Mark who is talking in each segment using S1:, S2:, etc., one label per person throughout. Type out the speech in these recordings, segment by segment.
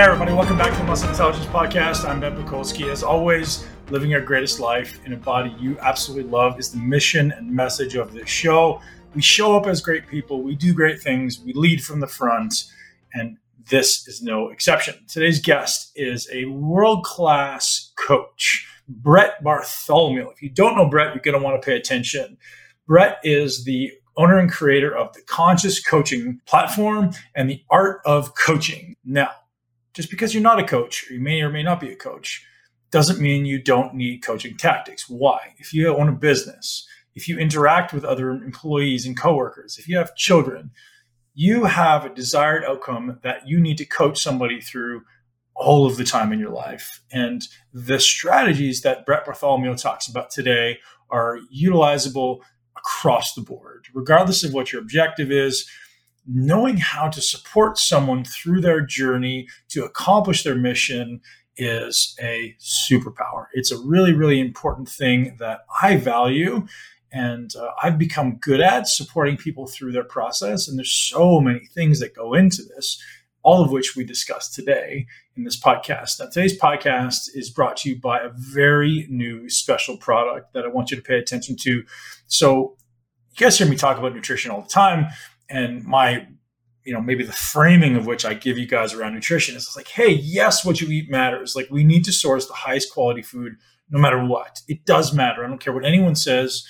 S1: Hey, everybody, welcome back to the Muscle Intelligence Podcast. I'm Ben Pakulski. As always, living your greatest life in a body you absolutely love is the mission and message of this show. We show up as great people, we do great things, we lead from the front, and this is no exception. Today's guest is a world class coach, Brett Bartholomew. If you don't know Brett, you're going to want to pay attention. Brett is the owner and creator of the Conscious Coaching platform and the Art of Coaching. Now, just because you're not a coach, or you may or may not be a coach, doesn't mean you don't need coaching tactics. Why? If you own a business, if you interact with other employees and coworkers, if you have children, you have a desired outcome that you need to coach somebody through all of the time in your life. And the strategies that Brett Bartholomew talks about today are utilizable across the board, regardless of what your objective is, knowing how to support someone through their journey to accomplish their mission is a superpower. It's a really, really important thing that I value and uh, I've become good at supporting people through their process. And there's so many things that go into this, all of which we discussed today in this podcast. Now, today's podcast is brought to you by a very new special product that I want you to pay attention to. So, you guys hear me talk about nutrition all the time, and my you know maybe the framing of which i give you guys around nutrition is like hey yes what you eat matters. Like we need to source the highest quality food no matter what. It does matter. I don't care what anyone says.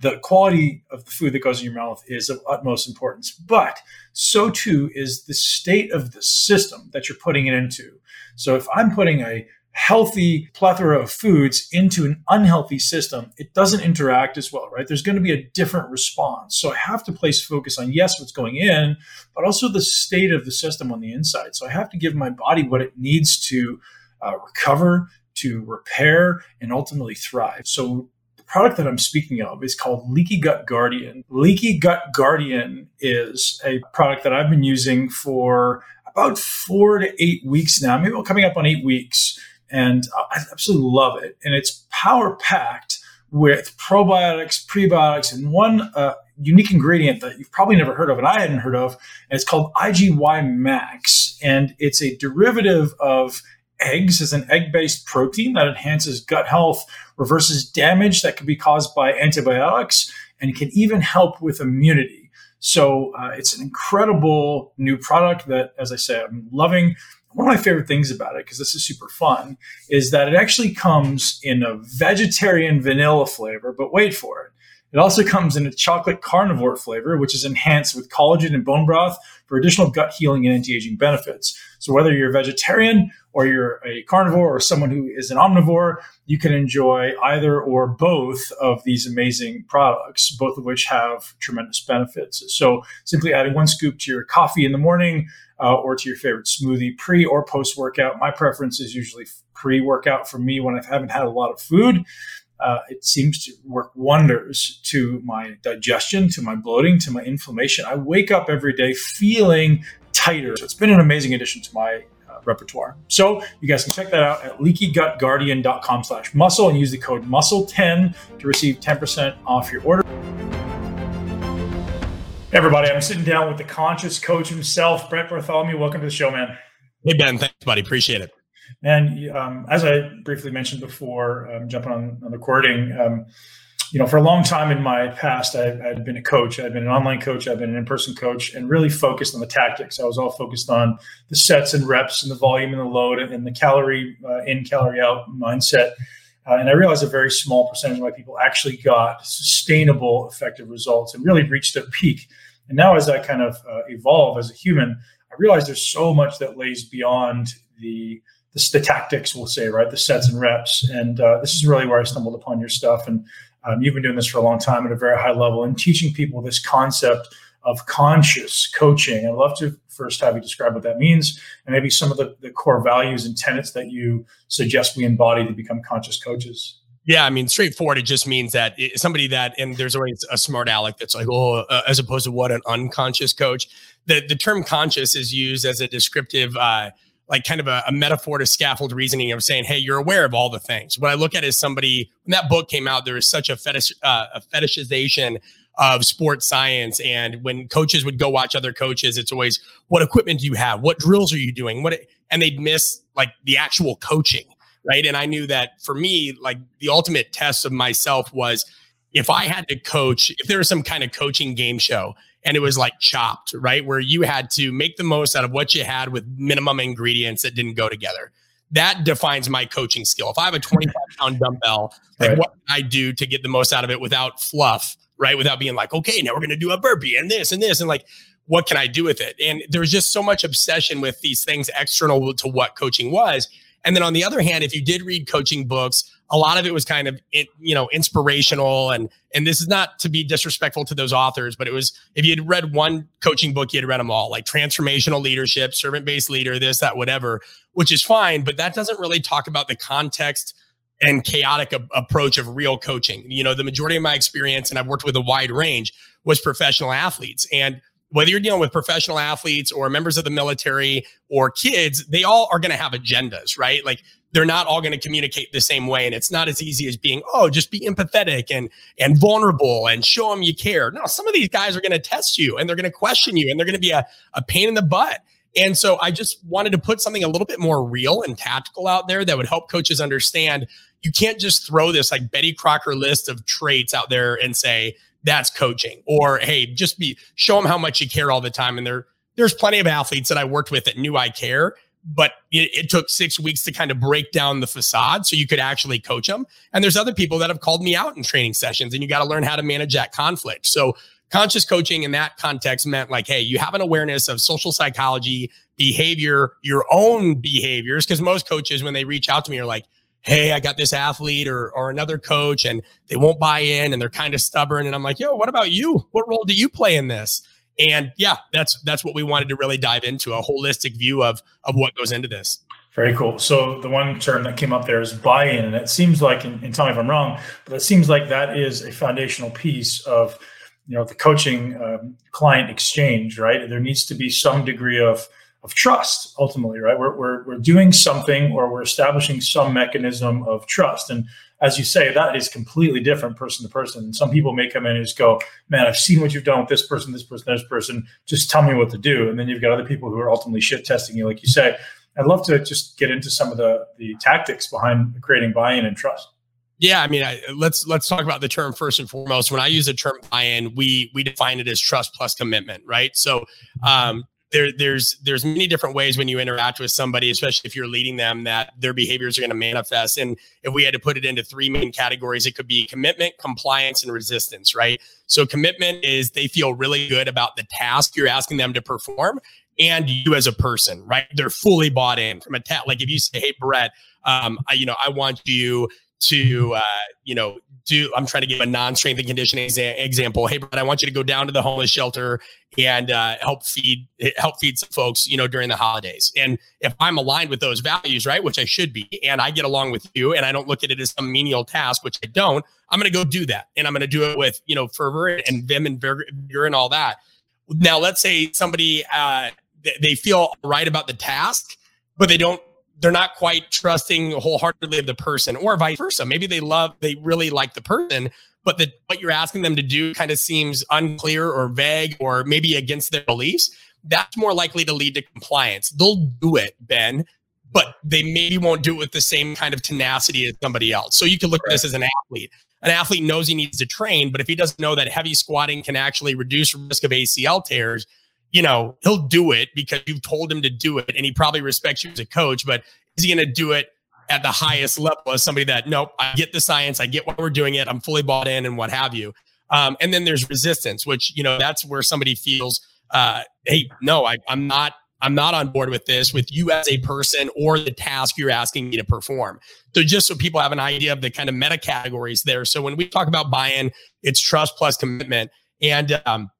S1: The quality of the food that goes in your mouth is of utmost importance but so too is the state of the system that you're putting it into. So if i'm putting a healthy plethora of foods into an unhealthy system, it doesn't interact as well, right? There's going to be a different response. So I have to place focus on, yes, what's going in, but also the state of the system on the inside. So I have to give my body what it needs to uh, recover, to repair, and ultimately thrive. So the product that I'm speaking of is called Leaky Gut Guardian. Leaky Gut Guardian is a product that I've been using for about four to eight weeks now, maybe coming up on eight weeks and I absolutely love it. And it's power packed with probiotics, prebiotics, and one uh, unique ingredient that you've probably never heard of, and I hadn't heard of. And it's called IgY Max, and it's a derivative of eggs as an egg-based protein that enhances gut health, reverses damage that can be caused by antibiotics, and can even help with immunity. So uh, it's an incredible new product that, as I say, I'm loving one of my favorite things about it, because this is super fun, is that it actually comes in a vegetarian vanilla flavor, but wait for it. It also comes in a chocolate carnivore flavor, which is enhanced with collagen and bone broth for additional gut healing and anti aging benefits. So, whether you're a vegetarian or you're a carnivore or someone who is an omnivore, you can enjoy either or both of these amazing products, both of which have tremendous benefits. So, simply adding one scoop to your coffee in the morning uh, or to your favorite smoothie pre or post workout. My preference is usually pre workout for me when I haven't had a lot of food. Uh, it seems to work wonders to my digestion, to my bloating, to my inflammation. I wake up every day feeling tighter. So it's been an amazing addition to my uh, repertoire. So you guys can check that out at leakygutguardian.com slash muscle and use the code muscle10 to receive 10% off your order. Everybody, I'm sitting down with the conscious coach himself, Brett Bartholomew. Welcome to the show, man.
S2: Hey Ben, thanks, buddy. Appreciate it.
S1: And um, as I briefly mentioned before, um, jumping on, on the recording, um, you know, for a long time in my past, I, had been a coach. I'd been an online coach. I've been an in-person coach, and really focused on the tactics. I was all focused on the sets and reps, and the volume and the load, and the calorie uh, in, calorie out mindset. Uh, and I realized a very small percentage of my people actually got sustainable, effective results and really reached their peak. And now, as I kind of uh, evolve as a human, I realize there's so much that lays beyond the, the, the tactics, we'll say, right? The sets and reps. And uh, this is really where I stumbled upon your stuff. And um, you've been doing this for a long time at a very high level and teaching people this concept of conscious coaching. I'd love to first have you describe what that means and maybe some of the, the core values and tenets that you suggest we embody to become conscious coaches.
S2: Yeah, I mean, straightforward. It just means that it, somebody that, and there's always a smart aleck that's like, oh, uh, as opposed to what an unconscious coach. The the term conscious is used as a descriptive, uh, like kind of a, a, metaphor to scaffold reasoning of saying, hey, you're aware of all the things. What I look at is somebody when that book came out, there was such a fetish, uh, a fetishization of sports science. And when coaches would go watch other coaches, it's always what equipment do you have? What drills are you doing? What and they'd miss like the actual coaching. Right. And I knew that for me, like the ultimate test of myself was if I had to coach, if there was some kind of coaching game show and it was like chopped, right? Where you had to make the most out of what you had with minimum ingredients that didn't go together. That defines my coaching skill. If I have a 25 pound dumbbell, like right. what can I do to get the most out of it without fluff, right? Without being like, okay, now we're going to do a burpee and this and this. And like, what can I do with it? And there's just so much obsession with these things external to what coaching was. And then on the other hand, if you did read coaching books, a lot of it was kind of you know inspirational. And and this is not to be disrespectful to those authors but it was if you had read one coaching book you had read them all like transformational leadership servant based leader this that whatever which is fine but that doesn't really talk about the context and chaotic a- approach of real coaching. You know the majority of my experience and i've worked with a wide range was professional athletes. And whether you're dealing with professional athletes or members of the military or kids, they all are going to have agendas, right? Like they're not all going to communicate the same way. And it's not as easy as being, oh, just be empathetic and and vulnerable and show them you care. No, some of these guys are going to test you and they're going to question you and they're going to be a, a pain in the butt. And so I just wanted to put something a little bit more real and tactical out there that would help coaches understand you can't just throw this like Betty Crocker list of traits out there and say, that's coaching. Or hey, just be show them how much you care all the time. And there, there's plenty of athletes that I worked with that knew I care, but it, it, took six weeks to kind of break down the facade so you could actually coach them. And there's other people that have called me out in training sessions, and you got to learn how to manage that conflict. So conscious coaching in that context meant like, hey, you have an awareness of social psychology, behavior, your own behaviors. Because most coaches, when they reach out to me, are like, hey, I got this athlete or or another coach and they won't buy in and they're kind of stubborn. And I'm like, yo, what about you? What role do you play in this? And yeah, that's that's what we wanted to really dive into a holistic view of of what goes into this.
S1: Very cool. So the one term that came up there is buy-in, and it seems like, and, and tell me if I'm wrong, but it seems like that is a foundational piece of you know the coaching um, client exchange, right? There needs to be some degree of of trust ultimately right? We're, we're, we're doing something or we're establishing some mechanism of trust. And as you say that is completely different person to person. Some people may come in and just go man i've seen what you've done with this person this person this person. Just tell me what to do. And then you've got other people who are ultimately shit testing you like you say. I'd love to just get into some of the the tactics behind creating buy-in and trust.
S2: Yeah, I mean, I, let's let's talk about the term first and foremost. When I use the term buy-in, we we define it as trust plus commitment, right? So, um, there there's there's many different ways when you interact with somebody especially if you're leading them that their behaviors are going to manifest. And if we had to put it into three main categories it could be commitment compliance and resistance right? So commitment is they feel really good about the task you're asking them to perform and you as a person right? They're fully bought in from a task like if you say hey brett um, I, you know i want you to uh, you know do i'm trying to give a non-strength and conditioning exa- example. Hey brett i want you to go down to the homeless shelter and uh, help feed help feed some folks you know during the holidays. And if i'm aligned with those values right which i should be and i get along with you and i don't look at it as some menial task which i don't i'm going to go do that. And i'm going to do it with you know fervor and vim and vigor and all that. Now let's say somebody uh, they feel right about the task but they don't they're not quite trusting wholeheartedly of the person or vice versa. Maybe they love, they really like the person, but the, what you're asking them to do kind of seems unclear or vague or maybe against their beliefs. That's more likely to lead to compliance. They'll do it, Ben, but they maybe won't do it with the same kind of tenacity as somebody else. So you can look right. at this as an athlete. An athlete knows he needs to train, but if he doesn't know that heavy squatting can actually reduce risk of ACL tears, you know, he'll do it because you've told him to do it and he probably respects you as a coach, but is he going to do it at the highest level as somebody that, nope, I get the science, I get why we're doing it, I'm fully bought in and what have you. Um, and then there's resistance, which, you know, that's where somebody feels, uh, hey, no, I, I'm not I'm not on board with this with you as a person or the task you're asking me to perform. So just so people have an idea of the kind of meta categories there. So when we talk about buy-in, it's trust plus commitment. And um,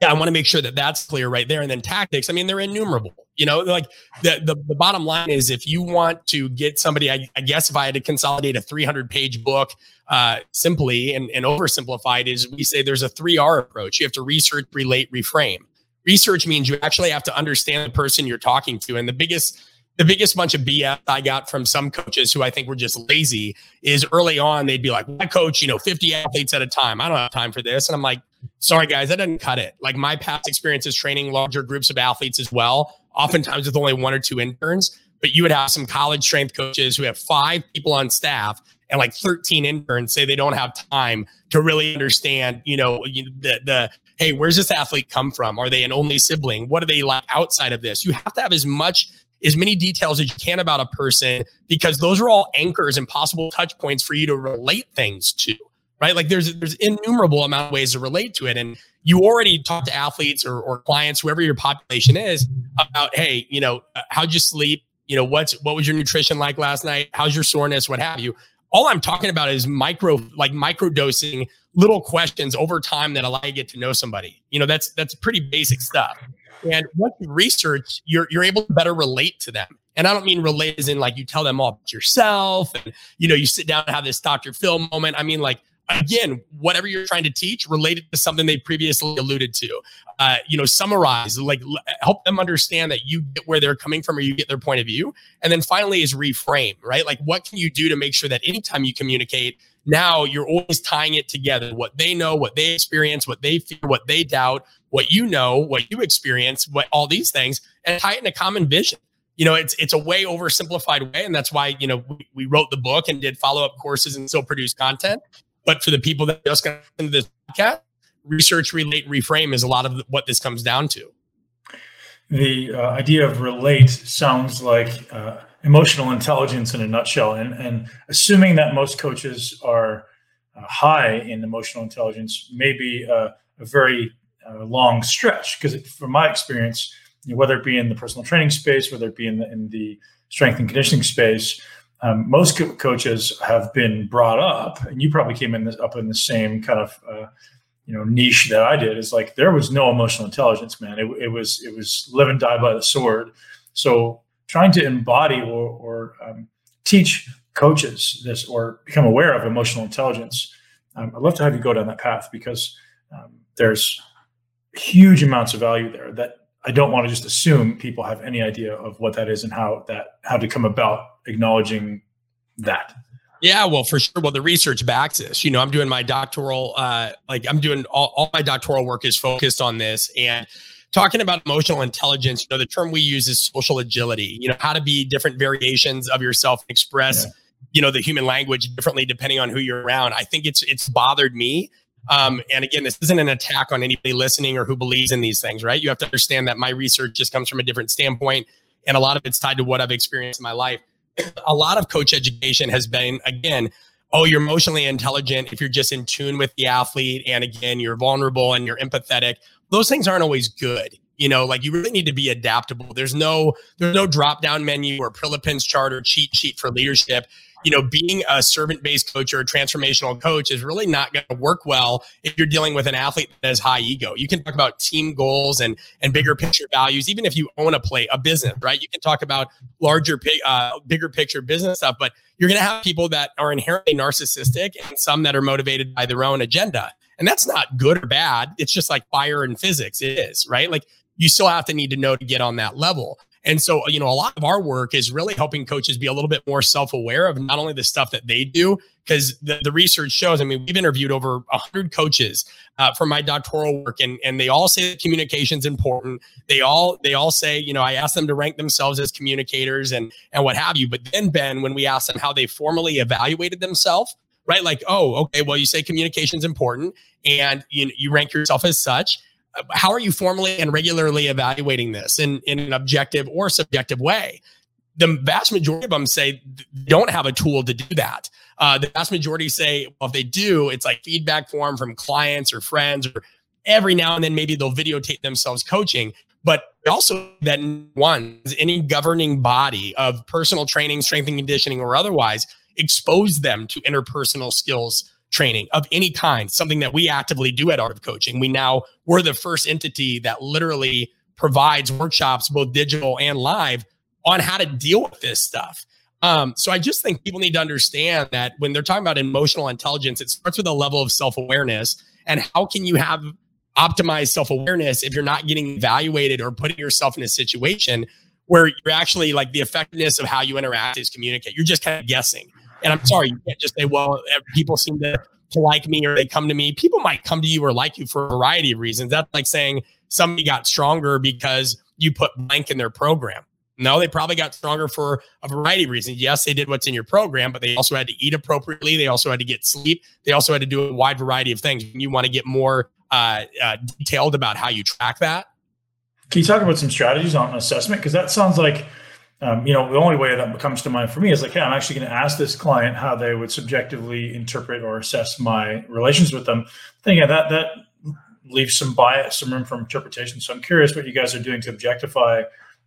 S2: yeah, I want to make sure that that's clear right there. And then tactics, I mean, they're innumerable. You know, like the, the, the bottom line is if you want to get somebody, I, I guess if I had to consolidate a 300 page book uh, simply and, and oversimplified, is we say there's a three R approach. You have to research, relate, reframe. Research means you actually have to understand the person you're talking to. And the biggest the biggest bunch of BS I got from some coaches who I think were just lazy is early on, they'd be like, I coach, you know, 50 athletes at a time. I don't have time for this. And I'm like, sorry, guys, that doesn't cut it. Like my past experiences training larger groups of athletes as well. oftentimes with only one or two interns. But you would have some college strength coaches who have five people on staff and like 13 interns say they don't have time to really understand, you know, the the hey, where's this athlete come from? Are they an only sibling? What are they like outside of this? You have to have as much as many details as you can about a person because those are all anchors and possible touch points for you to relate things to right? Like there's there's innumerable amount of ways to relate to it. And you already talk to athletes or, or clients whoever your population is about hey you know uh, how'd you sleep? You know what's what was your nutrition like last night? How's your soreness? What have you? All i'm talking about is micro like micro dosing little questions over time that allow you to get to know somebody. You know that's that's pretty basic stuff and once you research, you're you're able to better relate to them. And I don't mean relate as in like you tell them all about yourself and you know, you sit down and have this Dr. Phil moment. I mean, like again, whatever you're trying to teach related to something they previously alluded to. Uh, you know, summarize, like l- help them understand that you get where they're coming from or you get their point of view. And then finally is reframe, right? Like what can you do to make sure that anytime you communicate, now you're always tying it together what they know, what they experience, what they fear, what they doubt, what you know, what you experience, what all these things, and tie it in a common vision. You know, it's it's a way oversimplified way, and that's why you know we, we wrote the book and did follow up courses and still produce content. But for the people that just got into this podcast, research, relate, reframe is a lot of what this comes down to.
S1: The uh, idea of relate sounds like uh, emotional intelligence in a nutshell. And, and assuming that most coaches are uh, high in emotional intelligence may be a, very uh, long stretch because from my experience, you know, whether it be in the personal training space, whether it be in the, in the strength and conditioning space, um, most co- coaches have been brought up, and you probably came in this, up in the same kind of uh, you know niche that I did. Is like there was no emotional intelligence, man. It, it was it was live and die by the sword. So trying to embody or, or um, teach coaches this or become aware of emotional intelligence, um, I'd love to have you go down that path because um, there's huge amounts of value there that I don't want to just assume people have any idea of what that is and how that how to come about acknowledging that.
S2: Yeah, well, for sure. Well, the research backs this. You know, I'm doing my doctoral, uh, like I'm doing all, all my doctoral work is focused on this. And talking about emotional intelligence, you know, the term we use is social agility, you know, how to be different variations of yourself and express, yeah. you know, the human language differently depending on who you're around. I think it's it's bothered me. Um, and again, this isn't an attack on anybody listening or who believes in these things, right? You have to understand that my research just comes from a different standpoint. And a lot of it's tied to what I've experienced in my life. A lot of coach education has been, again, oh, you're emotionally intelligent if you're just in tune with the athlete. And again, you're vulnerable and you're empathetic those things aren't always good. You know, like you really need to be adaptable. There's no there's no drop down menu or Prilepin's chart or cheat sheet for leadership. You know, being a servant based coach or a transformational coach is really not going to work well if you're dealing with an athlete that has high ego. You can talk about team goals and and bigger picture values, even if you own a play a business, right? You can talk about larger, uh, bigger picture business stuff, but you're going to have people that are inherently narcissistic and some that are motivated by their own agenda. And that's not good or bad. It's just like fire and physics. It is, right? Like you still have to need to know to get on that level. And so, you know, a lot of our work is really helping coaches be a little bit more self aware of not only the stuff that they do, because the, the research shows, I mean, we've interviewed over 100 coaches uh, for my doctoral work, and, and they all say that communication is important. They all they all say, you know, I ask them to rank themselves as communicators and and what have you. But then, Ben, when we ask them how they formally evaluated themselves, right? Like, oh, okay, well, you say communication is important and you, you rank yourself as such. How are you formally and regularly evaluating this in, in an objective or subjective way? The vast majority of them say don't have a tool to do that. Uh, the vast majority say, well, if they do, it's like feedback form from clients or friends, or every now and then maybe they'll videotape themselves coaching. But also that one, any governing body of personal training, strength and conditioning, or otherwise expose them to interpersonal skills training of any kind, something that we actively do at Art of Coaching. We now, we're the first entity that literally provides workshops, both digital and live, on how to deal with this stuff. Um, so I just think people need to understand that when they're talking about emotional intelligence, it starts with a level of self awareness. And how can you have optimized self awareness if you're not getting evaluated or putting yourself in a situation where you're actually like the effectiveness of how you interact is communicate? You're just kind of guessing. And I'm sorry, you can't just say, well, people seem to, to like me or they come to me. People might come to you or like you for a variety of reasons. That's like saying somebody got stronger because you put blank in their program. No, they probably got stronger for a variety of reasons. Yes, they did what's in your program, but they also had to eat appropriately. They also had to get sleep. They also had to do a wide variety of things. You want to get more uh, uh, detailed about how you track that.
S1: Can you talk about some strategies on assessment? Because that sounds like, um, you know, the only way that comes to mind for me is like, hey, I'm actually going to ask this client how they would subjectively interpret or assess my relations with them. Then yeah, that that leaves some bias, some room for interpretation. So I'm curious what you guys are doing to objectify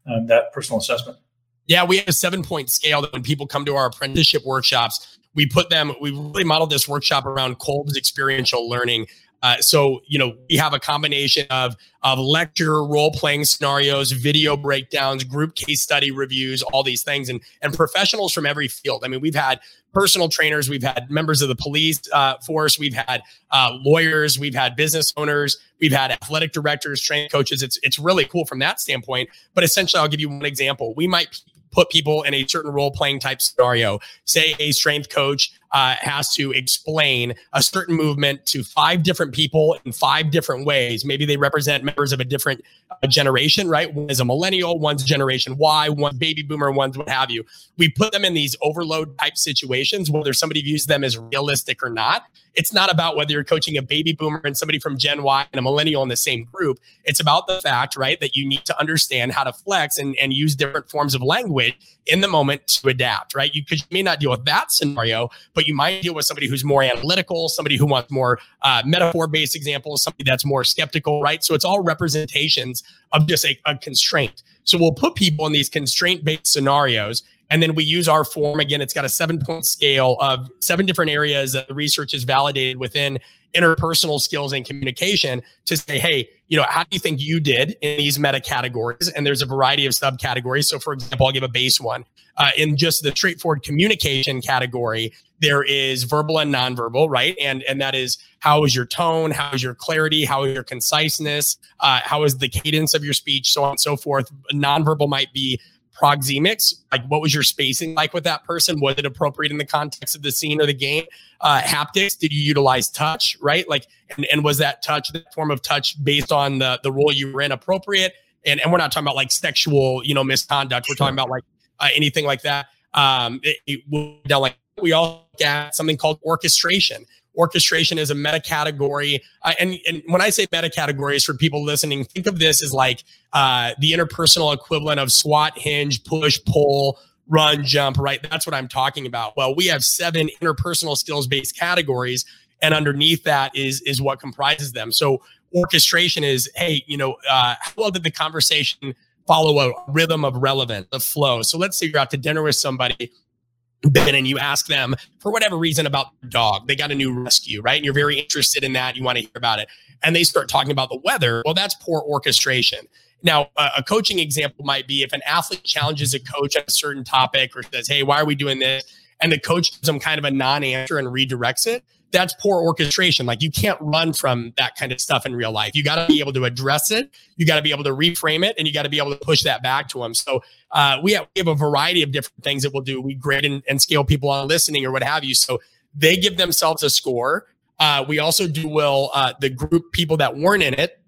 S1: um, that personal assessment.
S2: Yeah, we have a seven point scale that when people come to our apprenticeship workshops, we put them, we really modeled this workshop around Kolb's experiential learning. Uh, so, you know, we have a combination of, of lecture, role playing scenarios, video breakdowns, group case study reviews, all these things, and, and professionals from every field. I mean, we've had personal trainers, we've had members of the police uh, force, we've had uh, lawyers, we've had business owners, we've had athletic directors, training coaches. It's, it's really cool from that standpoint. But essentially, I'll give you one example. We might put people in a certain role playing type scenario. Say a strength coach uh, has to explain a certain movement to five different people in five different ways. Maybe they represent members of a different uh, generation, right? One is a millennial, one's generation Y, one baby boomer, one's what have you. We put them in these overload type situations, whether somebody views them as realistic or not. It's not about whether you're coaching a baby boomer and somebody from Gen Y and a millennial in the same group. It's about the fact, right, that you need to understand how to flex and, and use different forms of language in the moment to adapt, right? You, you may not deal with that scenario, but you might deal with somebody who's more analytical, somebody who wants more uh, metaphor based examples, somebody that's more skeptical, right? So it's all representations of just a, a constraint. So we'll put people in these constraint based scenarios. And then we use our form. Again, it's got a seven point scale of seven different areas that the research is validated within interpersonal skills and communication to say, hey, you know, how do you think you did in these meta categories? And there's a variety of subcategories. So, for example, I'll give a base one. Uh, in just the straightforward communication category, there is verbal and nonverbal, right? And and that is how is your tone, how is your clarity, how is your conciseness, uh, how is the cadence of your speech, so on and so forth. Nonverbal might be proxemics like what was your spacing like with that person? Was it appropriate in the context of the scene or the game? Uh, haptics did you utilize touch right? Like and, and was that touch that form of touch based on the the role you were in appropriate? And and we're not talking about like sexual you know misconduct. We're talking about like uh, anything like that. Um it, it, down like we all got something called orchestration orchestration is a meta category. Uh, and, and when I say meta categories for people listening, think of this as like uh, the interpersonal equivalent of squat, hinge, push, pull, run, jump, right? That's what I'm talking about. Well, we have seven interpersonal skills based categories. And underneath that is, is what comprises them. So orchestration is, hey, you know, uh, how well did the conversation follow a rhythm of relevance, a flow? So let's say you're out to dinner with somebody Ben and you ask them for whatever reason about dog. They got a new rescue, right? And you're very interested in that. You want to hear about it. And they start talking about the weather. Well, that's poor orchestration. Now, a coaching example might be if an athlete challenges a coach on a certain topic or says, Hey, why are we doing this? And the coach gives them kind of a non answer and redirects it that's poor orchestration. Like you can't run from that kind of stuff in real life. You got to be able to address it. You got to be able to reframe it, and you got to be able to push that back to them. So uh, we, have, we have a variety of different things that we'll do. We grade and, and scale people on listening or what have you. So they give themselves a score. Uh, we also do will uh, the group people that weren't in it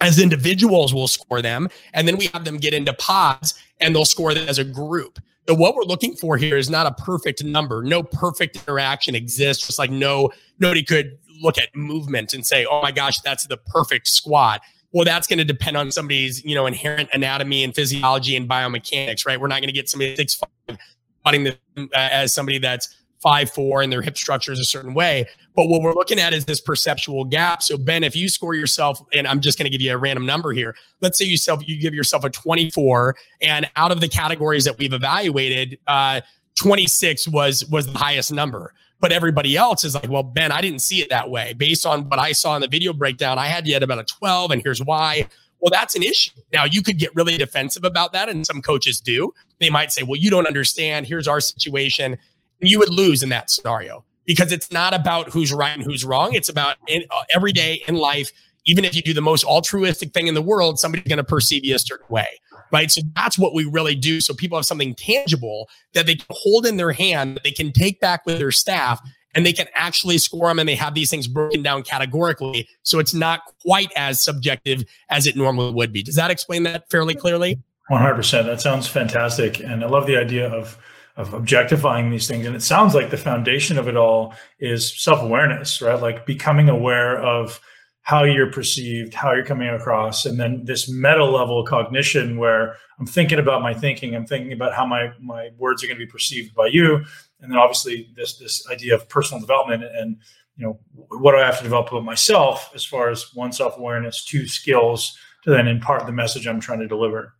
S2: as individuals will score them, and then we have them get into pods and they'll score them as a group. So what we're looking for here is not a perfect number. No perfect interaction exists. Just like no nobody could look at movement and say, "Oh my gosh, that's the perfect squat." Well, that's going to depend on somebody's you know inherent anatomy and physiology and biomechanics, right? We're not going to get somebody six five squatting uh, as somebody that's five four and their hip structure is a certain way. But what we're looking at is this perceptual gap. So Ben, if you score yourself, and I'm just going to give you a random number here. Let's say you self you give yourself a 24, and out of the categories that we've evaluated, uh, 26 was was the highest number. But everybody else is like, well, Ben, I didn't see it that way. Based on what I saw in the video breakdown, I had yet about a 12, and here's why. Well, that's an issue. Now, you could get really defensive about that, and some coaches do. They might say, well, you don't understand. Here's our situation you would lose in that scenario because it's not about who's right and who's wrong. It's about in, uh, every day in life. Even if you do the most altruistic thing in the world, somebody's going to perceive you a certain way, right? So that's what we really do. So people have something tangible that they can hold in their hand, that they can take back with their staff, and they can actually score them and they have these things broken down categorically. So it's not quite as subjective as it normally would be. Does that explain that fairly clearly?
S1: 100%. That sounds fantastic. And I love the idea of of objectifying these things. And it sounds like the foundation of it all is self awareness, right? Like becoming aware of how you're perceived, how you're coming across, and then this meta level cognition where I'm thinking about my thinking, I'm thinking about how my my words are going to be perceived by you, and then obviously this this idea of personal development and you know what do I have to develop about myself as far as one self awareness, two skills to then impart the message I'm trying to deliver.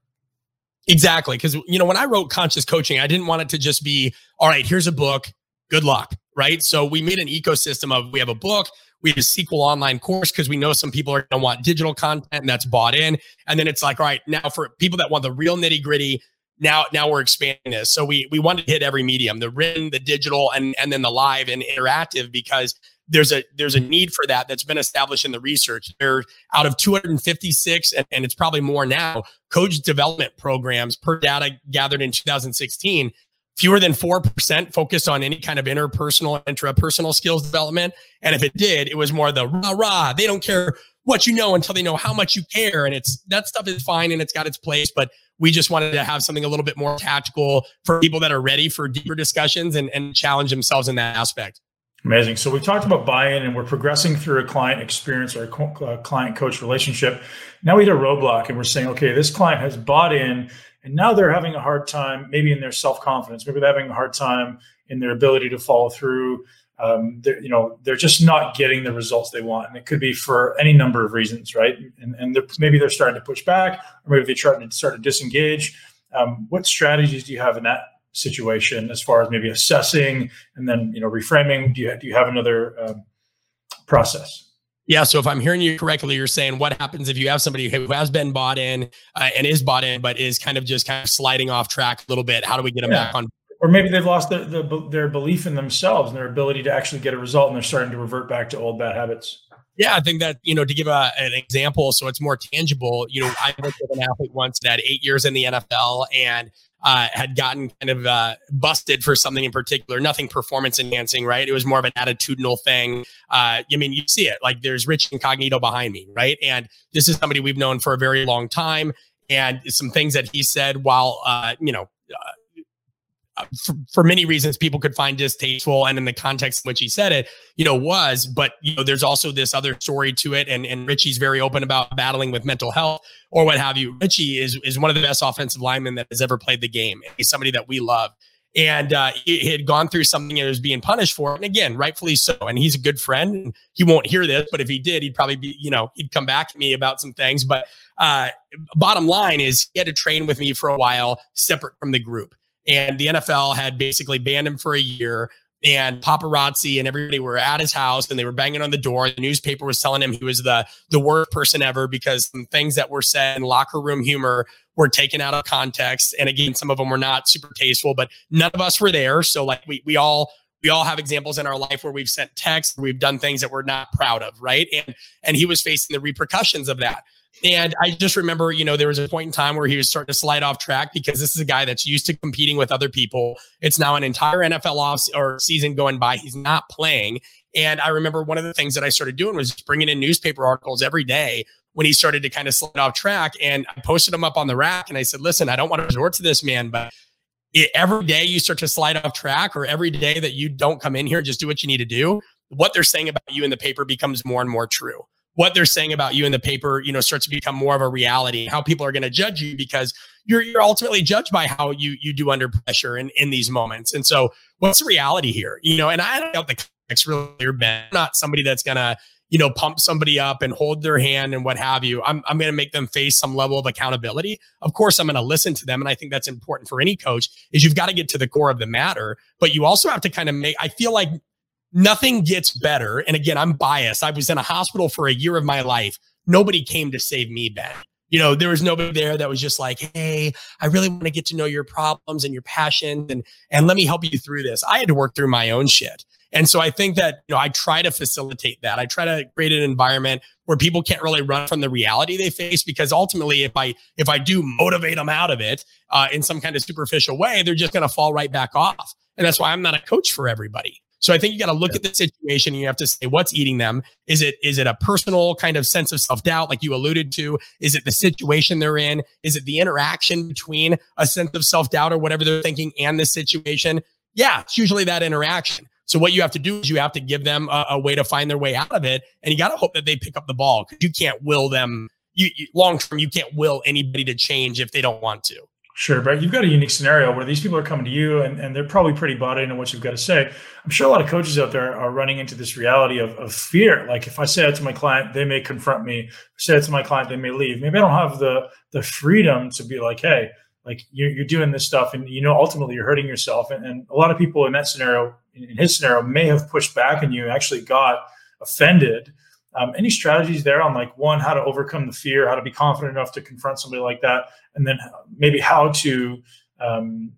S2: Exactly. Because, you know, when I wrote conscious coaching, I didn't want it to just be, all right, here's a book, good luck. Right. So we made an ecosystem of we have a book, we have a sequel online course because we know some people are going to want digital content and that's bought in. And then it's like, all right, now for people that want the real nitty gritty, now now we're expanding this. So we we wanted to hit every medium, the written, the digital, and and then the live and interactive because there's a there's a need for that that's been established in the research. There out of 256, and, and it's probably more now, coach development programs per data gathered in 2016. Fewer than 4% focused on any kind of interpersonal, intrapersonal skills development. And if it did, it was more the rah rah. They don't care what you know until they know how much you care. And it's that stuff is fine and it's got its place. But we just wanted to have something a little bit more tactical for people that are ready for deeper discussions and, and challenge themselves in that aspect.
S1: Amazing. So we talked about buy-in, and we're progressing through a client experience or a uh, client-coach relationship. Now we hit a roadblock, and we're saying, okay, this client has bought in, and now they're having a hard time, maybe in their self-confidence, maybe they're having a hard time in their ability to follow through. Um, they're, you know, they're just not getting the results they want, and it could be for any number of reasons, right? And, and they're, maybe they're starting to push back, or maybe they're starting to start to disengage. Um, what strategies do you have in that situation as far as maybe assessing and then you know reframing do you, do you have another um, process
S2: yeah. So if I'm hearing you correctly, you're saying what happens if you have somebody who has been bought in uh, and is bought in, but is kind of just kind of sliding off track a little bit? How do we get them yeah. back on?
S1: Or maybe they've lost their, the, their belief in themselves and their ability to actually get a result, and they're starting to revert back to old bad habits.
S2: Yeah, I think that you know to give a, an example, so it's more tangible. You know, I worked with an athlete once that had eight years in the NFL, and uh, had gotten kind of uh, busted for something in particular, nothing performance enhancing, right? It was more of an attitudinal thing. Uh, I mean, you see it like there's Rich Incognito behind me, right? And this is somebody we've known for a very long time. And some things that he said while, uh, you know, uh, for, for, many reasons people could find distasteful and in the context in which he said it you know was but you know there's also this other story to it and and richie's very open about battling with mental health or what have you richie is is one of the best offensive linemen that has ever played the game he's somebody that we love and uh, he, had gone through something and was being punished for it. And again, rightfully so. And he's a good friend. And he won't hear this, but if he did, he'd probably be, you know, he'd come back to me about some things. But uh, bottom line is, he had to train with me for a while, separate from the group and the NFL had basically banned him for a year. And paparazzi and everybody were at his house and they were banging on the door. The newspaper was telling him he was the the worst person ever because things that were said in locker room humor were taken out of context. And again, some of them were not super tasteful, but none of us were there. So like we we all we all have examples in our life where we've sent texts, we've done things that we're not proud of, right? And and he was facing the repercussions of that. And I just remember, you know, there was a point in time where he was starting to slide off track because this is a guy that's used to competing with other people. It's now an entire NFL off or season going by. He's not playing. And I remember one of the things that I started doing was bringing in newspaper articles every day when he started to kind of slide off track. And I posted them up on the rack and I said, listen, I don't want to resort to this, man, but every day you start to slide off track or every day that you don't come in here, just do what you need to do. What they're saying about you in the paper becomes more and more true what they're saying about you in the paper, you know, starts to become more of a reality. How people are going to judge you because you're you're ultimately judged by how you you do under pressure in in these moments. And so, what's the reality here? You know, and I don't the context really Ben not somebody that's going to you know pump somebody up and hold their hand and what have you. I'm I'm going to make them face some level of accountability. Of course, I'm going to listen to them, and I think that's important for any coach. Is you've got to get to the core of the matter, but you also have to kind of make. I feel like nothing gets better. And again, I'm biased. I was in a hospital for a year of my life. Nobody came to save me, Ben. You know, there was nobody there that was just like, "Hey, I really want to get to know your problems and your passion, and and let me help you through this." I had to work through my own shit. And so I think that, you know, I try to facilitate that. I try to create an environment where people can't really run from the reality they face because ultimately if I if I do motivate them out of it uh, in some kind of superficial way, they're just going to fall right back off. And that's why I'm not a coach for everybody. So I think you got to look yeah. at the situation and you have to say what's eating them. Is it is it a personal kind of sense of self-doubt like you alluded to? Is it the situation they're in? Is it the interaction between a sense of self-doubt or whatever they're thinking and the situation? Yeah, it's usually that interaction. So what you have to do is you have to give them a, a way to find their way out of it, and you got to hope that they pick up the ball because you can't will them. You, you long term, you can't will anybody to change if they don't want to.
S1: Sure, but you've got a unique scenario where these people are coming to you and, and they're probably pretty bought into what you've got to say. I'm sure a lot of coaches out there are running into this reality of, of fear. Like if I say it to my client, they may confront me. If I say it to my client, they may leave. Maybe I don't have the the freedom to be like, hey, like you're, you're doing this stuff and you know ultimately you're hurting yourself. And, and a lot of people in that scenario, in his scenario, may have pushed back and you actually got offended um, any strategies there on like one, how to overcome the fear, how to be confident enough to confront somebody like that, and then maybe how to um,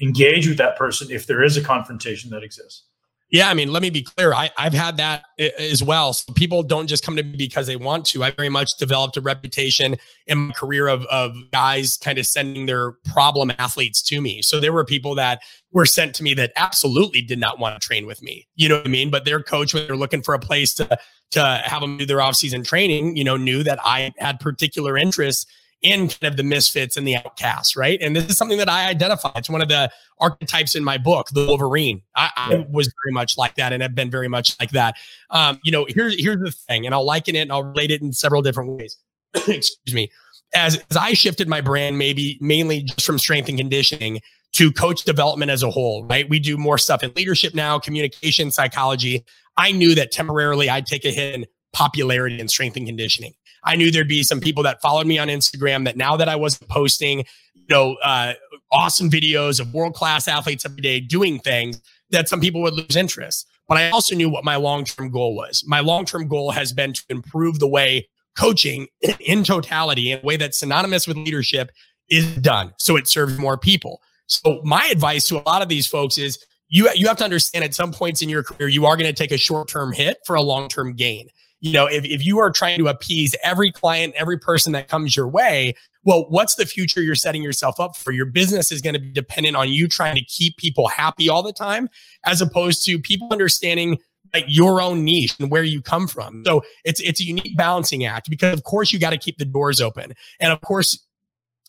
S1: engage with that person if there is a confrontation that exists.
S2: Yeah, I mean, let me be clear. I, I've had that as well. So people don't just come to me because they want to. I very much developed a reputation in my career of, of guys kind of sending their problem athletes to me. So there were people that were sent to me that absolutely did not want to train with me. You know what I mean? But their coach, when they're looking for a place to to have them do their offseason training, you know, knew that I had particular interests in kind of the misfits and the outcasts, right? And this is something that I identify. It's one of the archetypes in my book, the Wolverine. I, I was very much like that and have been very much like that. Um, you know, here's here's the thing, and I'll liken it and I'll relate it in several different ways. Excuse me. As, as I shifted my brand, maybe mainly just from strength and conditioning to coach development as a whole, right? We do more stuff in leadership now, communication, psychology. I knew that temporarily I'd take a hit in popularity and strength and conditioning. I knew there'd be some people that followed me on Instagram that now that I was posting, you know, uh, awesome videos of world class athletes every day doing things, that some people would lose interest. But I also knew what my long term goal was. My long term goal has been to improve the way coaching in totality in a way that's synonymous with leadership is done so it serves more people. So my advice to a lot of these folks is you you have to understand at some points in your career you are going to take a short-term hit for a long-term gain you know, if, if you are trying to appease every client, every person that comes your way, well, what's the future you're setting yourself up for? Your business is going to be dependent on you trying to keep people happy all the time, as opposed to people understanding like your own niche and where you come from. So it's it's a unique balancing act because of course you got to keep the doors open. And of course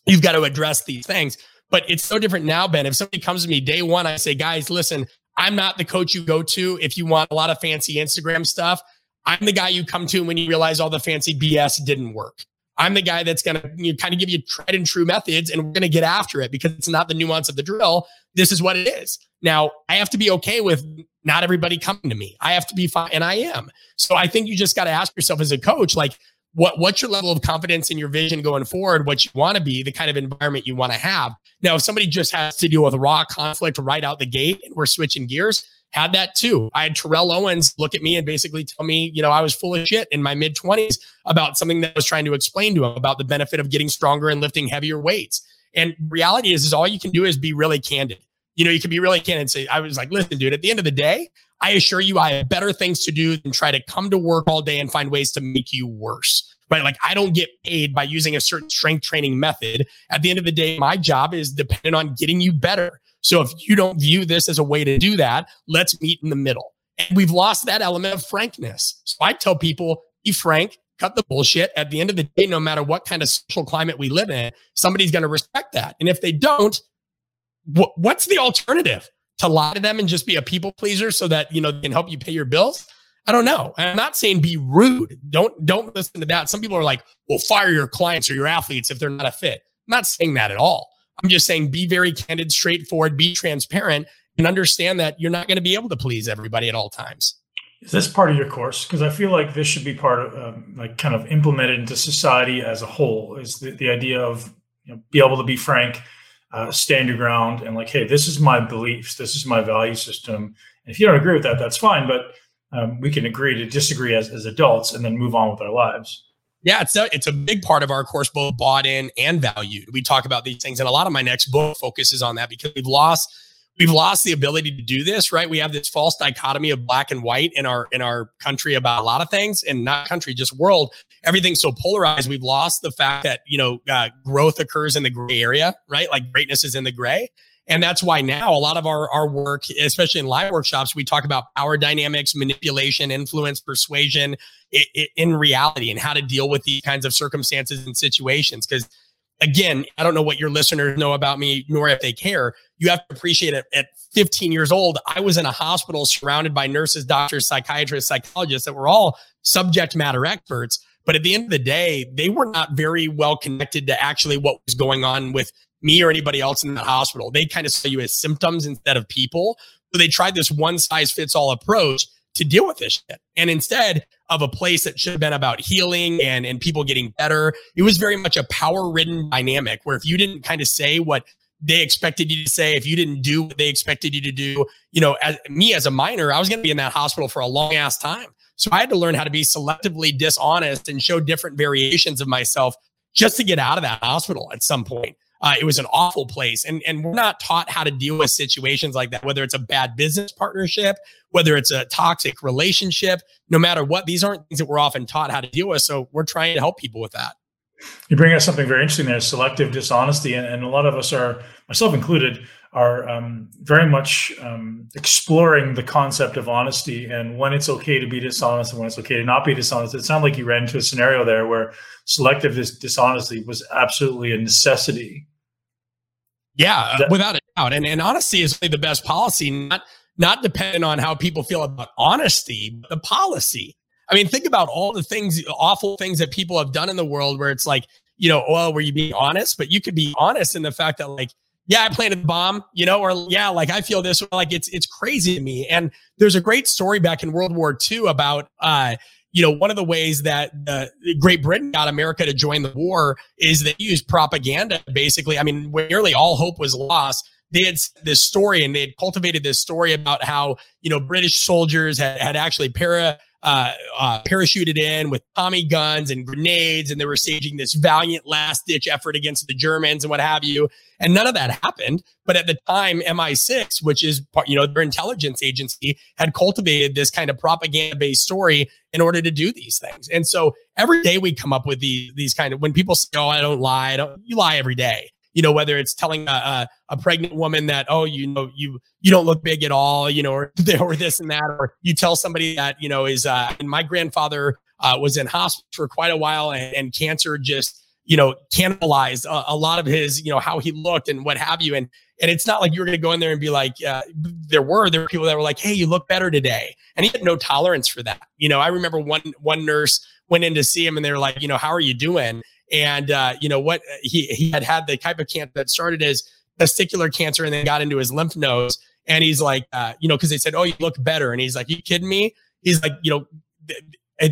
S2: you've got to address these things. But it's so different now, Ben. If somebody comes to me day one, I say, guys, listen, I'm not the coach you go to if you want a lot of fancy Instagram stuff. I'm the guy you come to when you realize all the fancy BS didn't work. I'm the guy that's going to you know, kind of give you tried and true methods and we're going to get after it because it's not the nuance of the drill. This is what it is. Now, I have to be okay with not everybody coming to me. I have to be fine and I am. So I think you just got to ask yourself as a coach like what what's your level of confidence in your vision going forward, what you want to be, the kind of environment you want to have. Now, if somebody just has to deal with raw conflict right out the gate and we're switching gears, had that too. I had Terrell Owens look at me and basically tell me, you know, I was full of shit in my mid 20s about something that I was trying to explain to him about the benefit of getting stronger and lifting heavier weights. And reality is, is all you can do is be really candid. You know, you can be really candid and say, I was like, listen, dude, at the end of the day, I assure you I have better things to do than try to come to work all day and find ways to make you worse. Right. Like I don't get paid by using a certain strength training method. At the end of the day, my job is dependent on getting you better. So if you don't view this as a way to do that, let's meet in the middle. And we've lost that element of frankness. So I tell people, be frank, cut the bullshit. At the end of the day, no matter what kind of social climate we live in, somebody's going to respect that. And if they don't, wh- what's the alternative? To lie to them and just be a people pleaser so that, you know, they can help you pay your bills? I don't know. I'm not saying be rude. Don't don't listen to that. Some people are like, well, fire your clients or your athletes if they're not a fit. I'm not saying that at all. I'm just saying be very candid, straightforward, be transparent, and understand that you're not going to be able to please everybody at all times.
S1: Is this part of your course? Because I feel like this should be part of, um, like, kind of implemented into society as a whole. Is the, the idea of you know, be able to be frank, uh, stand your ground, and like, hey, this is my beliefs, this is my value system. And if you don't agree with that, that's fine. But um, we can agree to disagree as, as adults and then move on with our lives.
S2: Yeah, it's a, it's a big part of our course, both bought in and valued. We talk about these things, and a lot of my next book focuses on that because we've lost we've lost the ability to do this. Right? We have this false dichotomy of black and white in our in our country about a lot of things, and not country, just world. Everything's so polarized. We've lost the fact that you know uh, growth occurs in the gray area, right? Like greatness is in the gray. And that's why now a lot of our, our work, especially in live workshops, we talk about power dynamics, manipulation, influence, persuasion in reality and how to deal with these kinds of circumstances and situations. Because again, I don't know what your listeners know about me, nor if they care. You have to appreciate it. At 15 years old, I was in a hospital surrounded by nurses, doctors, psychiatrists, psychologists that were all subject matter experts. But at the end of the day, they were not very well connected to actually what was going on with me or anybody else in the hospital. They kind of saw you as symptoms instead of people. So they tried this one size fits all approach to deal with this shit. And instead of a place that should have been about healing and, and people getting better, it was very much a power ridden dynamic where if you didn't kind of say what they expected you to say, if you didn't do what they expected you to do, you know, as me as a minor, I was going to be in that hospital for a long ass time. So I had to learn how to be selectively dishonest and show different variations of myself just to get out of that hospital at some point. Uh, it was an awful place. And, and we're not taught how to deal with situations like that, whether it's a bad business partnership, whether it's a toxic relationship, no matter what, these aren't things that we're often taught how to deal with. So we're trying to help people with that.
S1: You bring up something very interesting there selective dishonesty. And, and a lot of us are, myself included, are um, very much um, exploring the concept of honesty and when it's okay to be dishonest and when it's okay to not be dishonest. It sounded like you ran into a scenario there where selective dis- dishonesty was absolutely a necessity.
S2: Yeah, that- without a doubt. And, and honesty is really the best policy, not not dependent on how people feel about honesty, but the policy. I mean, think about all the things, awful things that people have done in the world where it's like, you know, well, were you being honest? But you could be honest in the fact that, like, yeah, I planted the bomb, you know, or yeah, like I feel this, like it's it's crazy to me. And there's a great story back in World War II about uh, you know, one of the ways that the Great Britain got America to join the war is they used propaganda. Basically, I mean, nearly all hope was lost they had this story and they had cultivated this story about how you know British soldiers had, had actually para uh, uh, parachuted in with Tommy guns and grenades, and they were staging this valiant last ditch effort against the Germans and what have you. And none of that happened. But at the time, MI6, which is you know their intelligence agency, had cultivated this kind of propaganda based story in order to do these things. And so every day we come up with these these kind of when people say, "Oh, I don't lie," I don't, you lie every day you know, whether it's telling a, a, a, pregnant woman that, oh, you know, you you don't look big at all, you know, or, or this and that, or you tell somebody that, you know, is uh, and my grandfather uh, was in hospital for quite a while and, and cancer just, you know, cannibalized a, a, lot of his, you know, how he looked and what have you. And and it's not like you're going to go in there and be like, uh, there were there were people that were like, hey, you look better today, and he had no tolerance for that. You know, I remember one one nurse went in to see him and they were like, you know, how are you doing? And uh, you know what? He he had had the type of cancer that started as testicular cancer and then got into his lymph nodes. And he's like, uh, you know, because they said, "Oh, you look better," and he's like, "You kidding me?" He's like, you know. Th-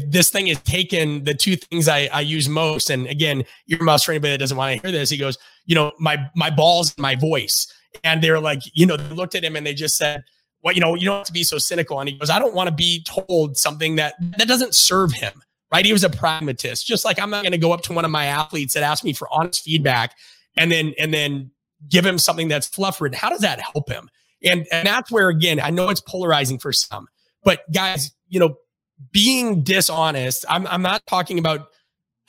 S2: this thing has taken the two things I, I use most. And again, earmuffs for anybody that doesn't want to hear this. He goes, you know, my my balls, and my voice. And they're like, you know, they looked at him and they just said, well, you know, you don't have to be so cynical. And he goes, I don't want to be told something that that doesn't serve him right? He was a pragmatist. Just like I'm not going to go up to one of my athletes that asked me for honest feedback and then and then give him something that's fluff. How does that help him? And and that's where again, I know it's polarizing for some, but guys, you know, being dishonest, I'm I'm not talking about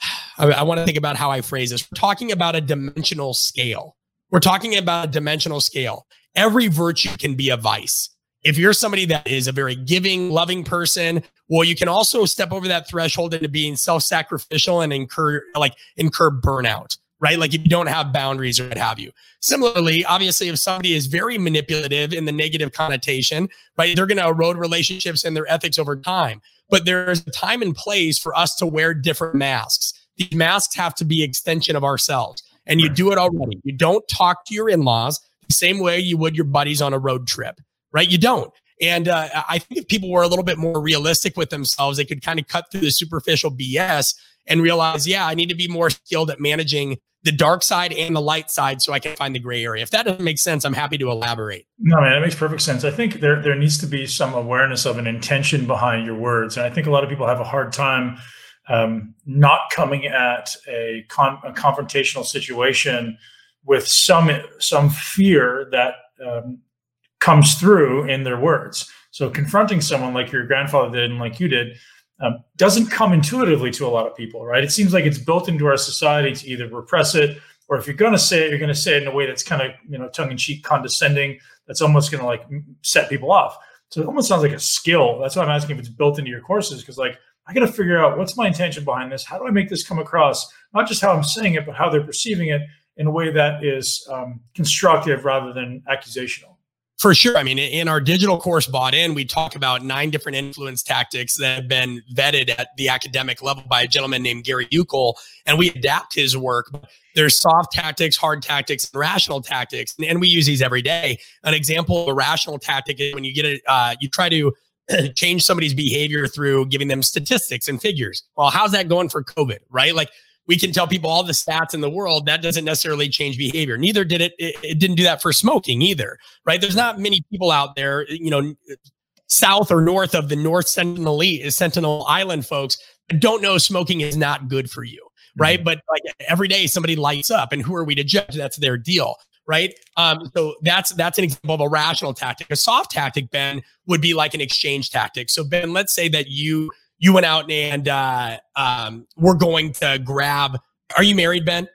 S2: I, I want to think about how I phrase this. We're talking about a dimensional scale. We're talking about a dimensional scale. Every virtue can be a vice. If you're somebody that is a very giving, loving person, well, you can also step over that threshold into being self-sacrificial and incur like incur burnout, right? Like if you don't have boundaries or what have you. Similarly, obviously, if somebody is very manipulative in the negative connotation, right, they're going to erode relationships and their ethics over time. But there's a time and place for us to wear different masks. These masks have to be extension of ourselves. And you do it already. You don't talk to your in-laws the same way you would your buddies on a road trip right? You don't. And uh, I think if people were a little bit more realistic with themselves, they could kind of cut through the superficial BS and realize, yeah, I need to be more skilled at managing the dark side and the light side so I can find the gray area. If that doesn't make sense, I'm happy to elaborate.
S1: No, man, that makes perfect sense. I think there there needs to be some awareness of an intention behind your words. And I think a lot of people have a hard time um, not coming at a, con- a confrontational situation with some some fear that um, comes through in their words. So confronting someone like your grandfather did and like you did um, doesn't come intuitively to a lot of people, right? It seems like it's built into our society to either repress it or if you're going to say it, you're going to say it in a way that's kind of you know tongue in cheek, condescending. That's almost going to like set people off. So it almost sounds like a skill. That's why I'm asking if it's built into your courses because like I got to figure out what's my intention behind this. How do I make this come across? Not just how I'm saying it, but how they're perceiving it in a way that is um, constructive rather than accusational.
S2: For sure. I mean, in our digital course bought in, we talk about nine different influence tactics that have been vetted at the academic level by a gentleman named Gary Yukl, and we adapt his work. There's soft tactics, hard tactics, and rational tactics, and we use these every day. An example of a rational tactic is when you get it, uh, you try to change somebody's behavior through giving them statistics and figures. Well, how's that going for COVID, right? Like we can tell people all the stats in the world. That doesn't necessarily change behavior. Neither did it, it it, didn't do that for smoking either right? There's not many people out there you know south or north of the north sentinel is sentinel island folks don't know smoking is not good for you right? Mm-hmm. but like every day somebody lights up and who are we to judge? That's their deal right? Um, so that's that's an example of a rational tactic. A soft tactic ben would be like an exchange tactic. So ben let's say that you you went out and uh, um, we're going to grab. Are you married, Ben?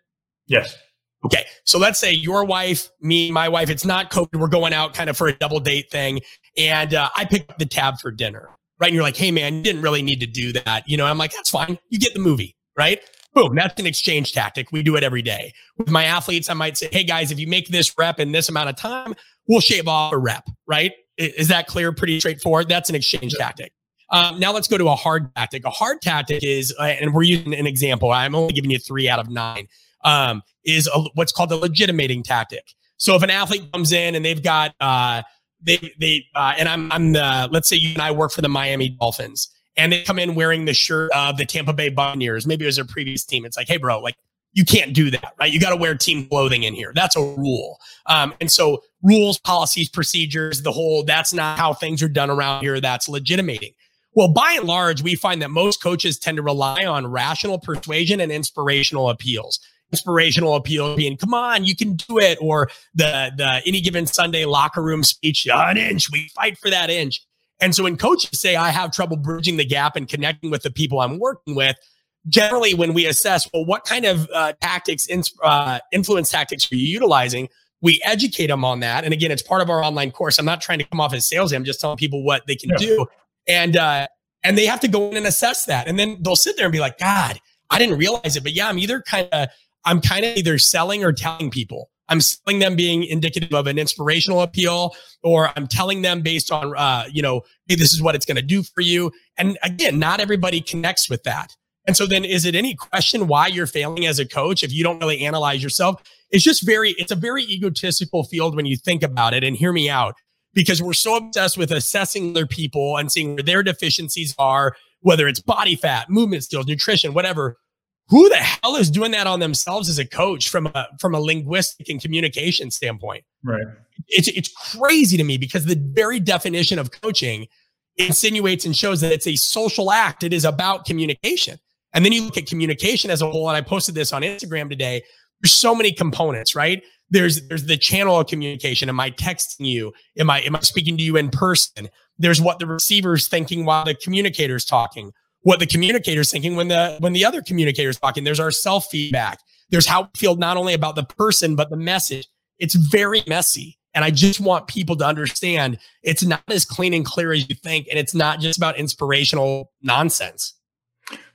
S1: Yes.
S2: Okay. So let's say your wife, me, my wife, it's not COVID. We're going out kind of for a double date thing. And uh, I picked up the tab for dinner, right? And you're like, hey, man, you didn't really need to do that. You know, I'm like, that's fine. You get the movie, right? Boom. That's an exchange tactic. We do it every day. With my athletes, I might say, hey, guys, if you make this rep in this amount of time, we'll shave off a rep, right? Is that clear? Pretty straightforward. That's an exchange tactic. Um, now let's go to a hard tactic. A hard tactic is, uh, and we're using an example. I'm only giving you three out of nine. Um, is a, what's called the legitimating tactic. So if an athlete comes in and they've got, uh, they they uh, and I'm I'm the let's say you and I work for the Miami Dolphins and they come in wearing the shirt of the Tampa Bay Buccaneers. Maybe it was their previous team. It's like, hey, bro, like you can't do that, right? You got to wear team clothing in here. That's a rule. Um, and so rules, policies, procedures, the whole that's not how things are done around here. That's legitimating. Well, by and large, we find that most coaches tend to rely on rational persuasion and inspirational appeals. Inspirational appeal being, come on, you can do it, or the the any given Sunday locker room speech, an inch, we fight for that inch. And so when coaches say, I have trouble bridging the gap and connecting with the people I'm working with, generally when we assess, well, what kind of uh, tactics, uh, influence tactics are you utilizing? We educate them on that. And again, it's part of our online course. I'm not trying to come off as salesy. I'm just telling people what they can yeah. do and uh, and they have to go in and assess that, and then they'll sit there and be like, God, I didn't realize it, but yeah, I'm either kind of I'm kind of either selling or telling people. I'm selling them being indicative of an inspirational appeal, or I'm telling them based on, uh, you know, hey, this is what it's going to do for you. And again, not everybody connects with that. And so then is it any question why you're failing as a coach if you don't really analyze yourself? It's just very, it's a very egotistical field when you think about it. And hear me out because we're so obsessed with assessing other people and seeing where their deficiencies are, whether it's body fat, movement skills, nutrition, whatever. Who the hell is doing that on themselves as a coach from a from a linguistic and communication standpoint?
S1: Right.
S2: It's it's crazy to me because the very definition of coaching insinuates and shows that it's a social act. It is about communication. And then you look at communication as a whole, and I posted this on Instagram today. There's so many components, right? There's there's the channel of communication. Am I texting you? Am I am I speaking to you in person? There's what the receiver's thinking while the communicator's talking. What the communicator's thinking when the when the other communicator's talking. There's our self feedback. There's how we feel not only about the person but the message. It's very messy. And I just want people to understand it's not as clean and clear as you think. And it's not just about inspirational nonsense.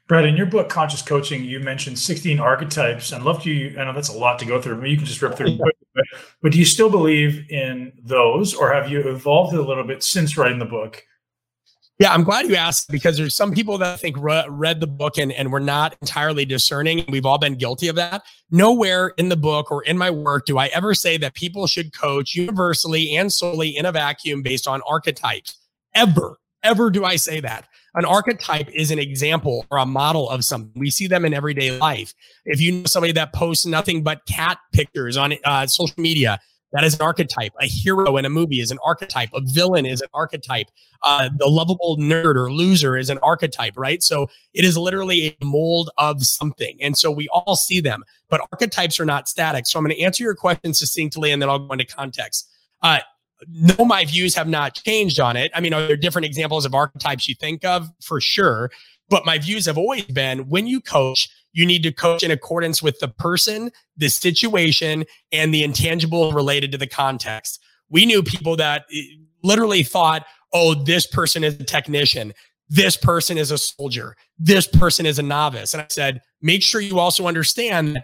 S1: Brad, in your book, Conscious Coaching, you mentioned 16 archetypes. And love you, I know that's a lot to go through. You can just rip through quick, but, but do you still believe in those or have you evolved a little bit since writing the book?
S2: Yeah, I'm glad you asked because there's some people that I think re- read the book and, and we're not entirely discerning. We've all been guilty of that. Nowhere in the book or in my work do I ever say that people should coach universally and solely in a vacuum based on archetypes. Ever, ever do I say that. An archetype is an example or a model of something. We see them in everyday life. If you know somebody that posts nothing but cat pictures on uh, social media, that is an archetype. A hero in a movie is an archetype. A villain is an archetype. Uh, the lovable nerd or loser is an archetype, right? So it is literally a mold of something. And so we all see them, but archetypes are not static. So I'm going to answer your question succinctly and then I'll go into context. Uh, no, my views have not changed on it. I mean, are there different examples of archetypes you think of? For sure. But my views have always been when you coach, You need to coach in accordance with the person, the situation, and the intangible related to the context. We knew people that eh, literally thought, oh, this person is a technician. This person is a soldier. This person is a novice. And I said, make sure you also understand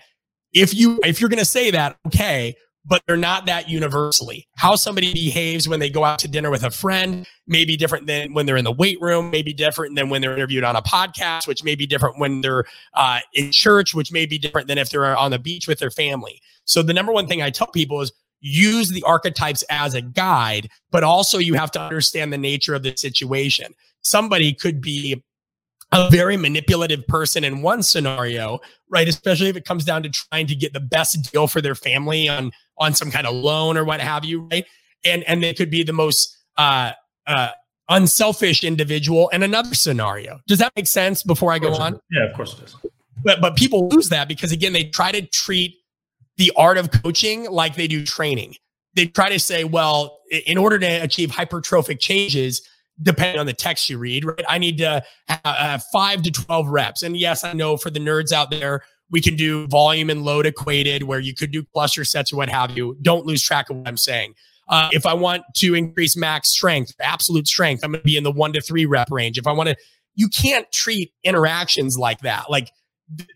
S2: if you if you're going to say that, okay, but they're not that universally. How somebody behaves when they go out to dinner with a friend may be different than when they're in the weight room, may be different than when they're interviewed on a podcast, which may be different when they're uh, in church, which may be different than if they're on the beach with their family. So the number one thing I tell people is use the archetypes as a guide, but also you have to understand the nature of the situation. Somebody could be a very manipulative person in one scenario, right? Especially if it comes down to trying to get the best deal for their family on on some kind of loan or what have you, right? And and they could be the most uh, uh, unselfish individual in another scenario. Does that make sense? Before I go on,
S1: yeah, of course it does.
S2: But but people lose that because again, they try to treat the art of coaching like they do training. They try to say, well, in order to achieve hypertrophic changes, depending on the text you read, right? I need to have five to 12 reps. And yes, I know for the nerds out there, we can do volume and load equated where you could do cluster sets or what have you. Don't lose track of what I'm saying. Uh, if I want to increase max strength, absolute strength, I'm going to be in the one to three rep range. If I want to, you can't treat interactions like that. Like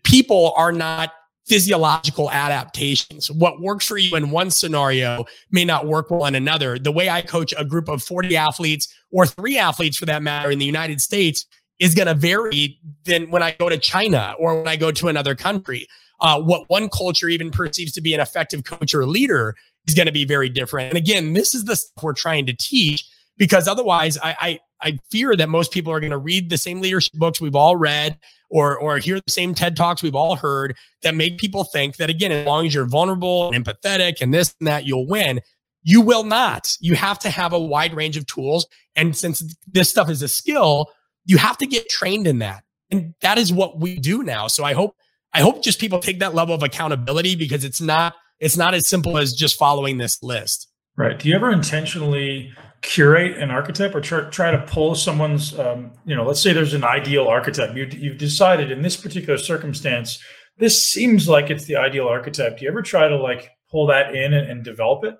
S2: people are not physiological adaptations. What works for you in one scenario may not work well in another. The way I coach a group of 40 athletes or three athletes for that matter in the United States is going to vary than when I go to China or when I go to another country. Uh, what one culture even perceives to be an effective coach or leader is going to be very different. And again, this is the stuff we're trying to teach because otherwise I, I, I fear that most people are going to read the same leadership books we've all read or or hear the same TED talks we've all heard that make people think that again, as long as you're vulnerable and empathetic and this and that, you'll win. You will not. You have to have a wide range of tools. And since this stuff is a skill, you have to get trained in that. And that is what we do now. So I hope I hope just people take that level of accountability because it's not it's not as simple as just following this list.
S1: Right. Do you ever intentionally curate an archetype or try, try to pull someone's um, you know let's say there's an ideal archetype you, you've decided in this particular circumstance this seems like it's the ideal archetype do you ever try to like pull that in and, and develop it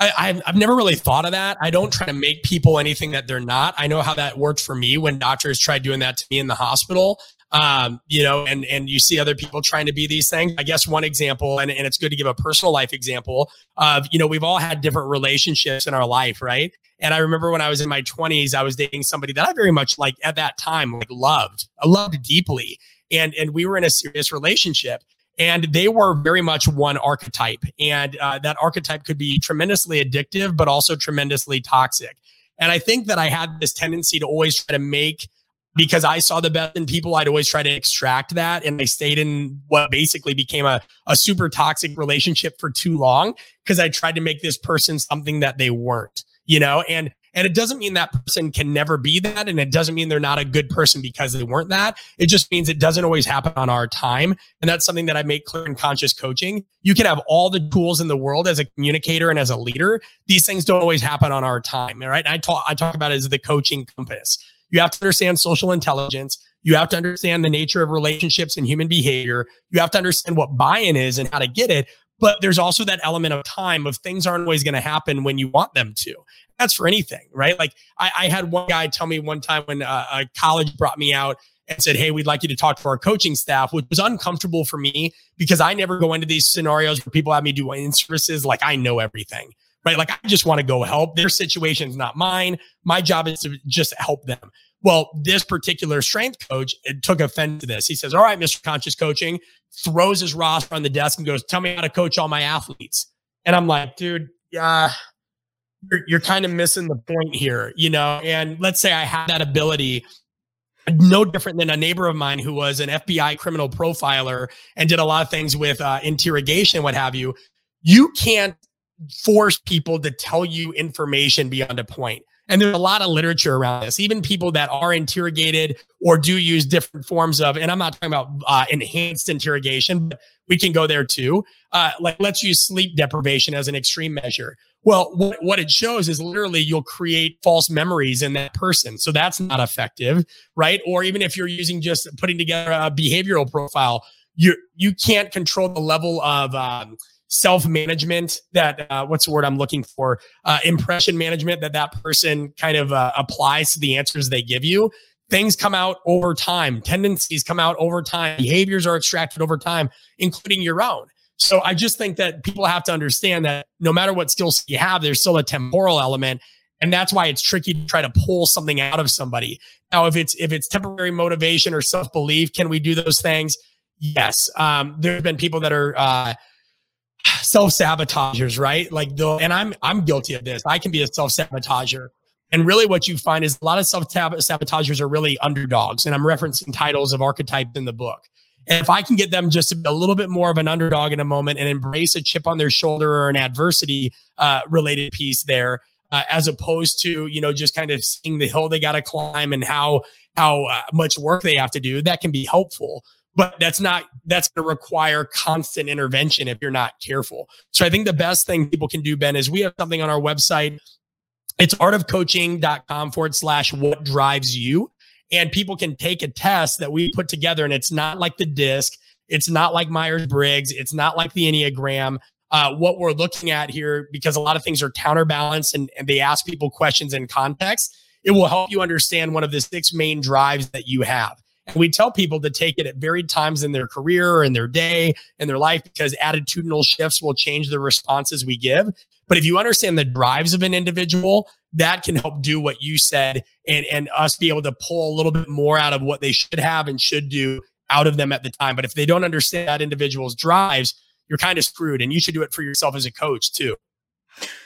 S2: I, I've never really thought of that. I don't try to make people anything that they're not. I know how that worked for me when doctors tried doing that to me in the hospital. Um, you know, and and you see other people trying to be these things. I guess one example, and, and it's good to give a personal life example of, you know, we've all had different relationships in our life, right? And I remember when I was in my 20s, I was dating somebody that I very much like at that time, like loved. I loved deeply. And and we were in a serious relationship and they were very much one archetype and uh, that archetype could be tremendously addictive but also tremendously toxic and i think that i had this tendency to always try to make because I saw the best in people, I'd always try to extract that. And I stayed in what basically became a, a super toxic relationship for too long because I tried to make this person something that they weren't, you know? And and it doesn't mean that person can never be that. And it doesn't mean they're not a good person because they weren't that. It just means it doesn't always happen on our time. And that's something that I make clear in conscious coaching. You can have all the tools in the world as a communicator and as a leader. These things don't always happen on our time. Right. I talk, I talk about it as the coaching compass. You have to understand social intelligence. You have to understand the nature of relationships and human behavior. You have to understand what buy in is and how to get it. But there's also that element of time of things aren't always going to happen when you want them to. That's for anything, right? Like I, I had one guy tell me one time when uh, a college brought me out and said, Hey, we'd like you to talk to our coaching staff, which was uncomfortable for me because I never go into these scenarios where people have me do in services like I know everything right? Like I just want to go help. Their situation is not mine. My job is to just help them. Well, this particular strength coach took offense to this. He says, All right, Mr. Conscious Coaching, throws his roster on the desk and goes, Tell me how to coach all my athletes. And I'm like, dude, yeah, you're, you're kind of missing the point here, you know? And let's say I had that ability no different than a neighbor of mine who was an FBI criminal profiler and did a lot of things with uh, interrogation, and what have you. You can't force people to tell you information beyond a point. And there's a lot of literature around this, even people that are interrogated or do use different forms of, and I'm not talking about uh, enhanced interrogation, but we can go there too. Uh, like let's use sleep deprivation as an extreme measure. Well, what, what it shows is literally you'll create false memories in that person. So that's not effective, right? Or even if you're using just putting together a behavioral profile, you you can't control the level of um, self management that uh, what's the word I'm looking for? Uh, impression management that that person kind of uh, applies to the answers they give you. Things come out over time. Tendencies come out over time. Behaviors are extracted over time, including your own. So I just think that people have to understand that no matter what skills you have, there's still a temporal element. And that's why it's tricky to try to pull something out of somebody. Now, if it's if it's temporary motivation or self belief, can we do those things? Yes. Um, there have been people that are uh, self sabotagers, right? Like the and I'm I'm guilty of this. I can be a self sabotager. And really, what you find is a lot of self sabotagers are really underdogs. And I'm referencing titles of archetypes in the book. And if I can get them just a little bit more of an underdog in a moment and embrace a chip on their shoulder or an adversity uh, related piece there, uh, as opposed to you know just kind of seeing the hill they got to climb and how how uh, much work they have to do, that can be helpful. But that's not that's going to require constant intervention if you're not careful. So I think the best thing people can do, Ben, is we have something on our website. It's artofcoaching.com forward slash what drives you. And people can take a test that we put together, and it's not like the disc, it's not like Myers Briggs, it's not like the Enneagram. Uh, what we're looking at here, because a lot of things are counterbalanced and, and they ask people questions in context, it will help you understand one of the six main drives that you have. And we tell people to take it at varied times in their career, in their day, in their life, because attitudinal shifts will change the responses we give. But if you understand the drives of an individual, that can help do what you said and, and us be able to pull a little bit more out of what they should have and should do out of them at the time. But if they don't understand that individual's drives, you're kind of screwed. And you should do it for yourself as a coach too.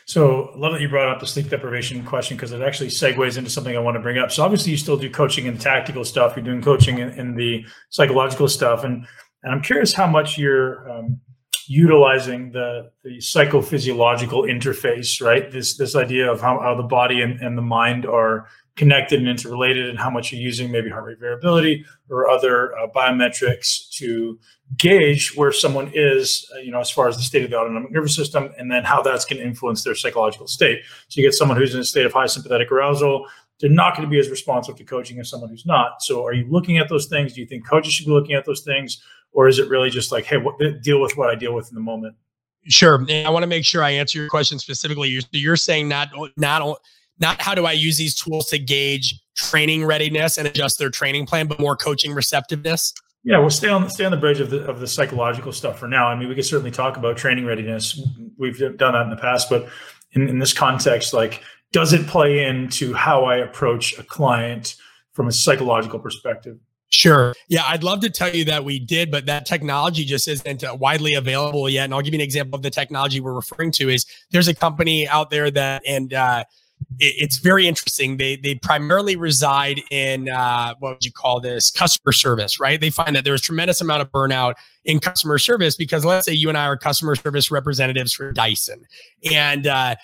S1: So, love that you brought up the sleep deprivation question because it actually segues into something I want to bring up. So, obviously, you still do coaching and tactical stuff. You're doing coaching in, in the psychological stuff, and and I'm curious how much you're um, utilizing the the psychophysiological interface, right? This this idea of how, how the body and, and the mind are connected and interrelated, and how much you're using maybe heart rate variability or other uh, biometrics to gauge where someone is, uh, you know, as far as the state of the autonomic nervous system, and then how that's going to influence their psychological state. So you get someone who's in a state of high sympathetic arousal, they're not going to be as responsive to coaching as someone who's not. So are you looking at those things? Do you think coaches should be looking at those things? Or is it really just like, hey, what, deal with what I deal with in the moment?
S2: Sure. And I want to make sure I answer your question specifically. You're, you're saying not, not, not how do I use these tools to gauge training readiness and adjust their training plan, but more coaching receptiveness?
S1: Yeah, we'll stay on stay on the bridge of the of the psychological stuff for now. I mean, we could certainly talk about training readiness. We've done that in the past, but in, in this context, like, does it play into how I approach a client from a psychological perspective?
S2: Sure. Yeah, I'd love to tell you that we did, but that technology just isn't uh, widely available yet. And I'll give you an example of the technology we're referring to. Is there's a company out there that and uh, it's very interesting. They they primarily reside in uh, what would you call this customer service, right? They find that there's tremendous amount of burnout in customer service because let's say you and I are customer service representatives for Dyson, and uh,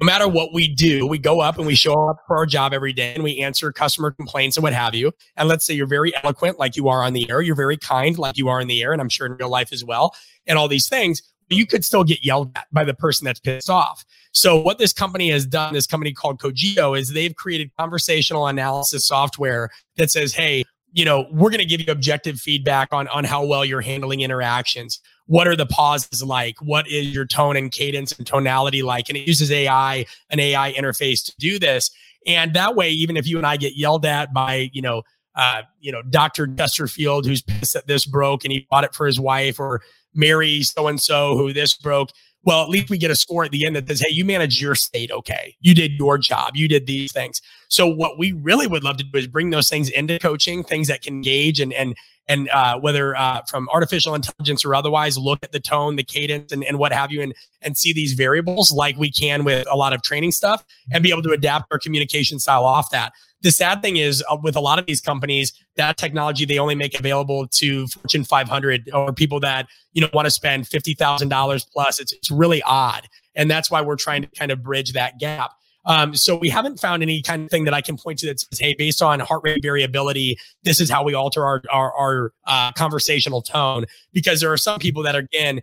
S2: no matter what we do, we go up and we show up for our job every day and we answer customer complaints and what have you. And let's say you're very eloquent, like you are on the air, you're very kind, like you are in the air, and I'm sure in real life as well, and all these things. You could still get yelled at by the person that's pissed off. So what this company has done, this company called Cogito, is they've created conversational analysis software that says, hey, you know, we're going to give you objective feedback on on how well you're handling interactions. What are the pauses like? What is your tone and cadence and tonality like? And it uses AI, an AI interface to do this. And that way, even if you and I get yelled at by, you know, uh, you know, Dr. Chesterfield, who's pissed that this broke and he bought it for his wife, or Mary so and so who this broke, well, at least we get a score at the end that says, hey, you managed your state okay. You did your job. You did these things. So what we really would love to do is bring those things into coaching, things that can gauge and and and uh, whether uh, from artificial intelligence or otherwise, look at the tone, the cadence, and, and what have you, and and see these variables like we can with a lot of training stuff, and be able to adapt our communication style off that. The sad thing is, uh, with a lot of these companies, that technology they only make available to Fortune 500 or people that you know want to spend fifty thousand dollars plus. It's it's really odd, and that's why we're trying to kind of bridge that gap. Um, so we haven't found any kind of thing that I can point to that says, hey, based on heart rate variability, this is how we alter our our, our uh, conversational tone. Because there are some people that again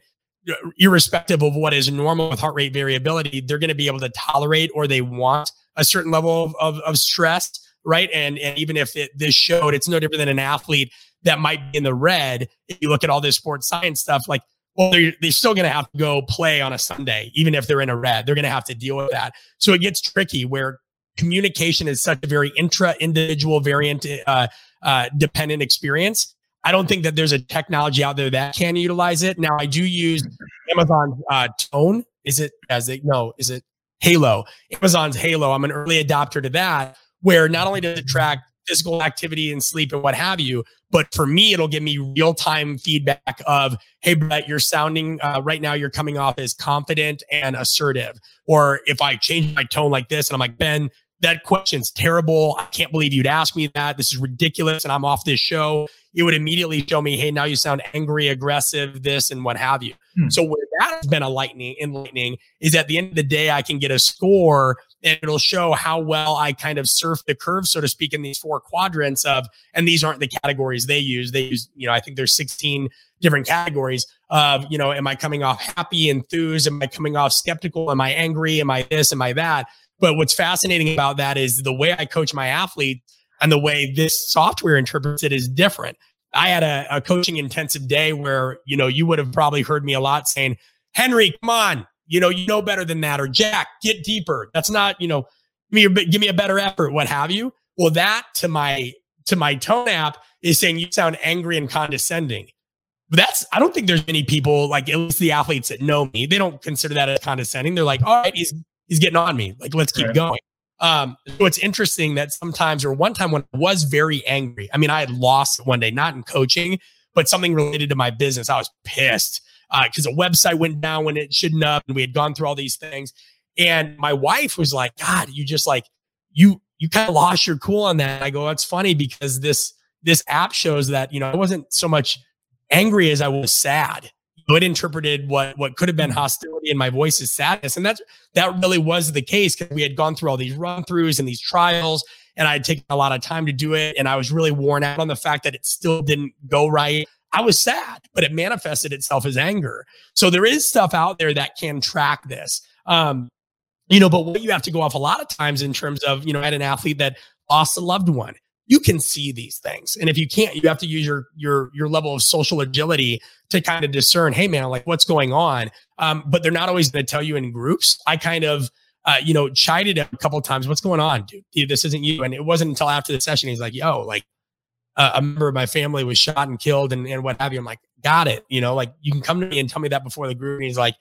S2: irrespective of what is normal with heart rate variability, they're going to be able to tolerate or they want a certain level of, of, of stress, right? And, and even if it, this showed, it's no different than an athlete that might be in the red. If you look at all this sports science stuff, like, well, they're, they're still going to have to go play on a Sunday, even if they're in a red. They're going to have to deal with that. So it gets tricky where communication is such a very intra individual variant uh, uh, dependent experience I don't think that there's a technology out there that can utilize it. Now I do use Amazon uh, Tone. Is it as they no? Is it Halo? Amazon's Halo. I'm an early adopter to that, where not only does it track physical activity and sleep and what have you, but for me, it'll give me real time feedback of, hey, Brett, you're sounding uh, right now. You're coming off as confident and assertive. Or if I change my tone like this, and I'm like, Ben, that question's terrible. I can't believe you'd ask me that. This is ridiculous. And I'm off this show it would immediately show me, hey, now you sound angry, aggressive, this and what have you. Hmm. So where that has been a lightning enlightening is at the end of the day, I can get a score and it'll show how well I kind of surf the curve, so to speak, in these four quadrants of, and these aren't the categories they use. They use, you know, I think there's 16 different categories of, you know, am I coming off happy, enthused? Am I coming off skeptical? Am I angry? Am I this? Am I that? But what's fascinating about that is the way I coach my athletes and the way this software interprets it is different. I had a, a coaching intensive day where, you know, you would have probably heard me a lot saying, Henry, come on, you know, you know better than that. Or Jack, get deeper. That's not, you know, give me, a, give me a better effort, what have you. Well, that to my, to my tone app is saying you sound angry and condescending. But that's, I don't think there's many people like at least the athletes that know me, they don't consider that as condescending. They're like, all right, he's, he's getting on me. Like, let's keep right. going. Um, so it's interesting that sometimes, or one time when I was very angry, I mean, I had lost one day, not in coaching, but something related to my business. I was pissed because uh, a website went down when it shouldn't have, and we had gone through all these things. And my wife was like, God, you just like, you, you kind of lost your cool on that. I go, that's funny because this, this app shows that, you know, I wasn't so much angry as I was sad it interpreted what what could have been hostility in my voice as sadness, and that's that really was the case because we had gone through all these run throughs and these trials, and I had taken a lot of time to do it, and I was really worn out on the fact that it still didn't go right. I was sad, but it manifested itself as anger. So there is stuff out there that can track this. Um, you know, but what you have to go off a lot of times in terms of, you know, I had an athlete that lost a loved one you can see these things. And if you can't, you have to use your your your level of social agility to kind of discern, hey man, like what's going on. Um, but they're not always going to tell you in groups. I kind of uh, you know, chided him a couple times. What's going on, dude? This isn't you. And it wasn't until after the session he's like, yo, like uh, a member of my family was shot and killed and, and what have you. I'm like, got it. You know, like you can come to me and tell me that before the group. And he's like,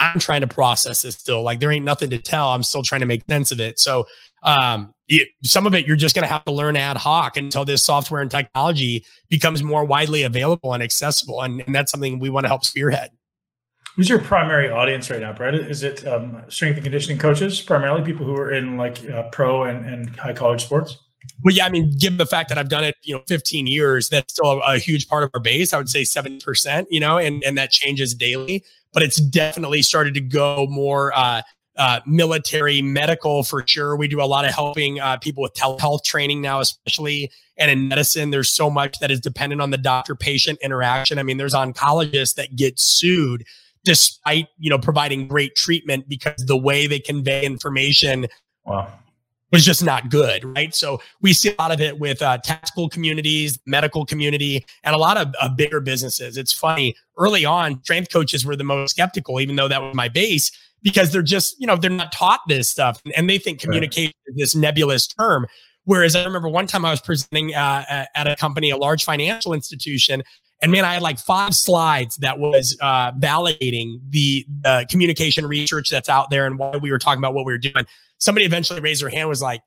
S2: I'm trying to process this still. Like there ain't nothing to tell. I'm still trying to make sense of it. So um, it, some of it you're just going to have to learn ad hoc until this software and technology becomes more widely available and accessible. And, and that's something we want to help spearhead.
S1: Who's your primary audience right now, Brett? Is it um, strength and conditioning coaches, primarily people who are in like uh, pro and, and high college sports?
S2: Well, yeah, I mean, given the fact that I've done it, you know, 15 years, that's still a, a huge part of our base. I would say 70%, you know, and, and that changes daily, but it's definitely started to go more uh, uh, military, medical for sure. We do a lot of helping uh, people with telehealth training now, especially. And in medicine, there's so much that is dependent on the doctor patient interaction. I mean, there's oncologists that get sued despite, you know, providing great treatment because the way they convey information wow. was just not good. Right. So we see a lot of it with uh, tactical communities, medical community, and a lot of uh, bigger businesses. It's funny. Early on, strength coaches were the most skeptical, even though that was my base because they're just, you know, they're not taught this stuff and they think communication right. is this nebulous term. Whereas I remember one time I was presenting uh, at a company, a large financial institution, and man, I had like five slides that was uh, validating the uh, communication research that's out there and why we were talking about what we were doing. Somebody eventually raised their hand, was like,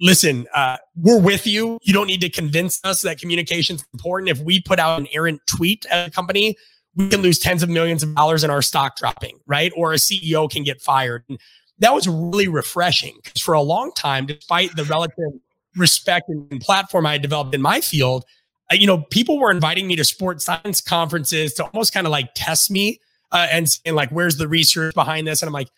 S2: listen, uh, we're with you. You don't need to convince us that communication is important. If we put out an errant tweet at a company, we can lose tens of millions of dollars in our stock dropping, right? Or a CEO can get fired. And that was really refreshing because for a long time, despite the relative respect and platform I developed in my field, uh, you know, people were inviting me to sports science conferences to almost kind of like test me uh, and saying like, "Where's the research behind this?" And I'm like,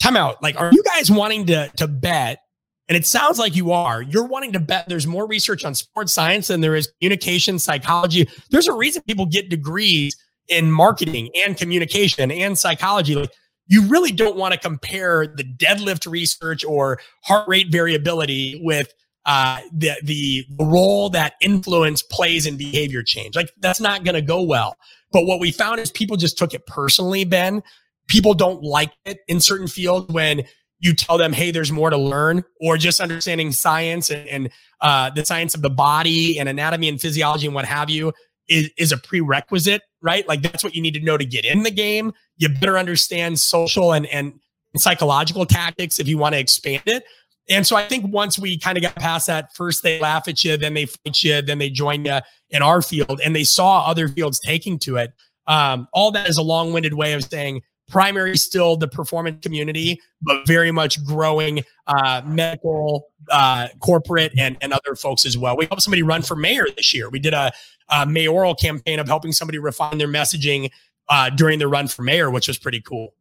S2: "Time out! Like, are you guys wanting to to bet?" And it sounds like you are. You're wanting to bet there's more research on sports science than there is communication psychology. There's a reason people get degrees in marketing and communication and psychology. Like you really don't want to compare the deadlift research or heart rate variability with uh, the the role that influence plays in behavior change. Like that's not going to go well. But what we found is people just took it personally. Ben, people don't like it in certain fields when you tell them, "Hey, there's more to learn," or just understanding science and, and uh, the science of the body and anatomy and physiology and what have you is, is a prerequisite, right? Like that's what you need to know to get in the game. You better understand social and, and psychological tactics if you want to expand it. And so I think once we kind of got past that, first they laugh at you, then they fight you, then they join you in our field, and they saw other fields taking to it. Um, all that is a long-winded way of saying primary still the performance community, but very much growing uh, medical, uh, corporate, and and other folks as well. We helped somebody run for mayor this year. We did a, a mayoral campaign of helping somebody refine their messaging uh, during the run for mayor, which was pretty cool.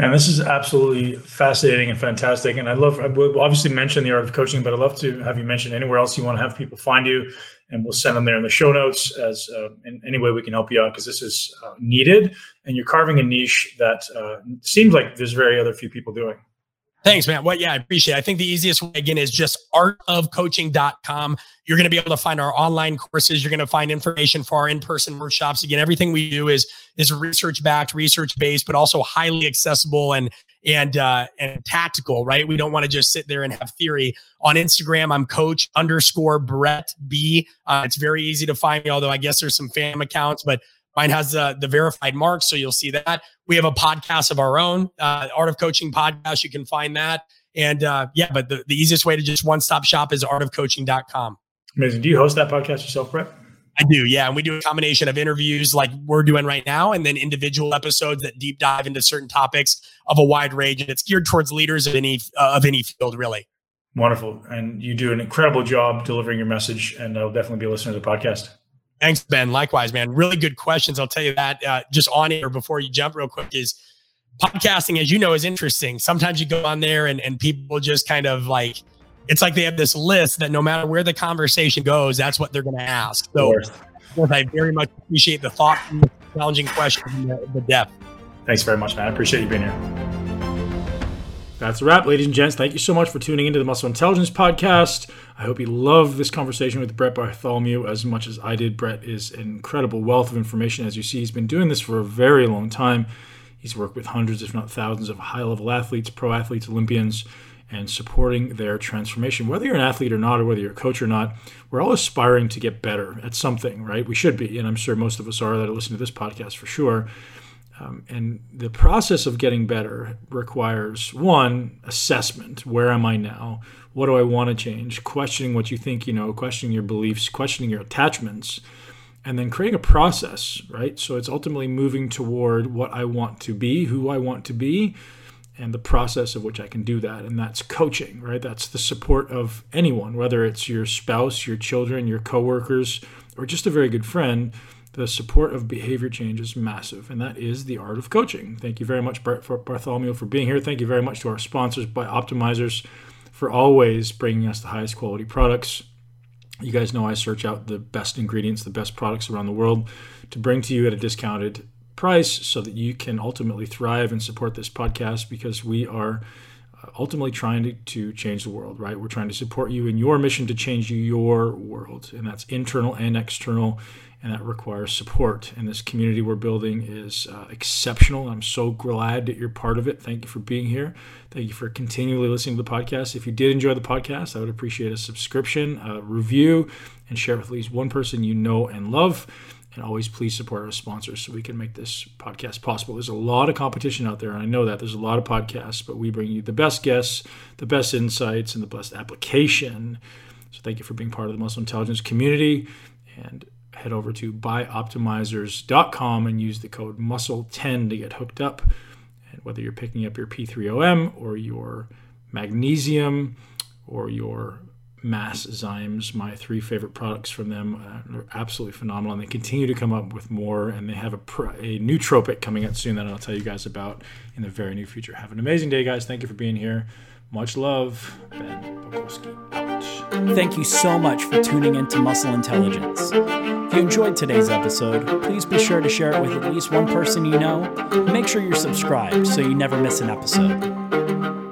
S1: And this is absolutely fascinating and fantastic. And I love, I will obviously mention the art of coaching, but I'd love to have you mention anywhere else you want to have people find you. And we'll send them there in the show notes as uh, in any way we can help you out because this is uh, needed. And you're carving a niche that uh, seems like there's very other few people doing.
S2: Thanks, man. Well, yeah, I appreciate it. I think the easiest way, again, is just artofcoaching.com. You're going to be able to find our online courses. You're going to find information for our in-person workshops. Again, everything we do is is research backed, research based, but also highly accessible and and uh, and tactical. Right? We don't want to just sit there and have theory. On Instagram, I'm Coach underscore Brett B. Uh, it's very easy to find me, although I guess there's some fam accounts, but Mine has uh, the verified mark, so you'll see that. We have a podcast of our own, uh, Art of Coaching podcast. You can find that. And uh, yeah, but the, the easiest way to just one stop shop is artofcoaching.com.
S1: Amazing. Do you host that podcast yourself, Brett?
S2: I do, yeah. And we do a combination of interviews like we're doing right now, and then individual episodes that deep dive into certain topics of a wide range. And it's geared towards leaders of any uh, of any field, really.
S1: Wonderful, and you do an incredible job delivering your message. And I'll definitely be listening to the podcast.
S2: Thanks, Ben. Likewise, man. Really good questions. I'll tell you that uh, just on here before you jump real quick is podcasting, as you know, is interesting. Sometimes you go on there and, and people just kind of like, it's like they have this list that no matter where the conversation goes, that's what they're going to ask. So I very much appreciate the thought and the challenging questions and the, the depth.
S1: Thanks very much, man. I appreciate you being here. That's a wrap, ladies and gents. Thank you so much for tuning into the Muscle Intelligence Podcast. I hope you love this conversation with Brett Bartholomew as much as I did. Brett is an incredible wealth of information. As you see, he's been doing this for a very long time. He's worked with hundreds, if not thousands, of high level athletes, pro athletes, Olympians, and supporting their transformation. Whether you're an athlete or not, or whether you're a coach or not, we're all aspiring to get better at something, right? We should be. And I'm sure most of us are that are listening to this podcast for sure. Um, and the process of getting better requires one assessment where am I now? What do I want to change? Questioning what you think you know, questioning your beliefs, questioning your attachments, and then creating a process, right? So it's ultimately moving toward what I want to be, who I want to be, and the process of which I can do that. And that's coaching, right? That's the support of anyone, whether it's your spouse, your children, your coworkers, or just a very good friend the support of behavior change is massive, and that is the art of coaching. Thank you very much, Bart, for Bartholomew, for being here. Thank you very much to our sponsors, Bioptimizers, for always bringing us the highest quality products. You guys know I search out the best ingredients, the best products around the world to bring to you at a discounted price so that you can ultimately thrive and support this podcast because we are uh, ultimately trying to, to change the world, right? We're trying to support you in your mission to change your world, and that's internal and external and that requires support. And this community we're building is uh, exceptional. I'm so glad that you're part of it. Thank you for being here. Thank you for continually listening to the podcast. If you did enjoy the podcast, I would appreciate a subscription, a review, and share with at least one person you know and love. And always please support our sponsors so we can make this podcast possible. There's a lot of competition out there, and I know that there's a lot of podcasts, but we bring you the best guests, the best insights, and the best application. So thank you for being part of the Muscle Intelligence community. And head over to bioptimizers.com and use the code muscle10 to get hooked up. And whether you're picking up your P3OM or your magnesium or your MassZymes my three favorite products from them uh, are absolutely phenomenal and they continue to come up with more and they have a, pr- a nootropic coming out soon that i'll tell you guys about in the very near future have an amazing day guys thank you for being here Much love, Ben Pakulski.
S3: Thank you so much for tuning in to Muscle Intelligence. If you enjoyed today's episode, please be sure to share it with at least one person you know. Make sure you're subscribed so you never miss an episode.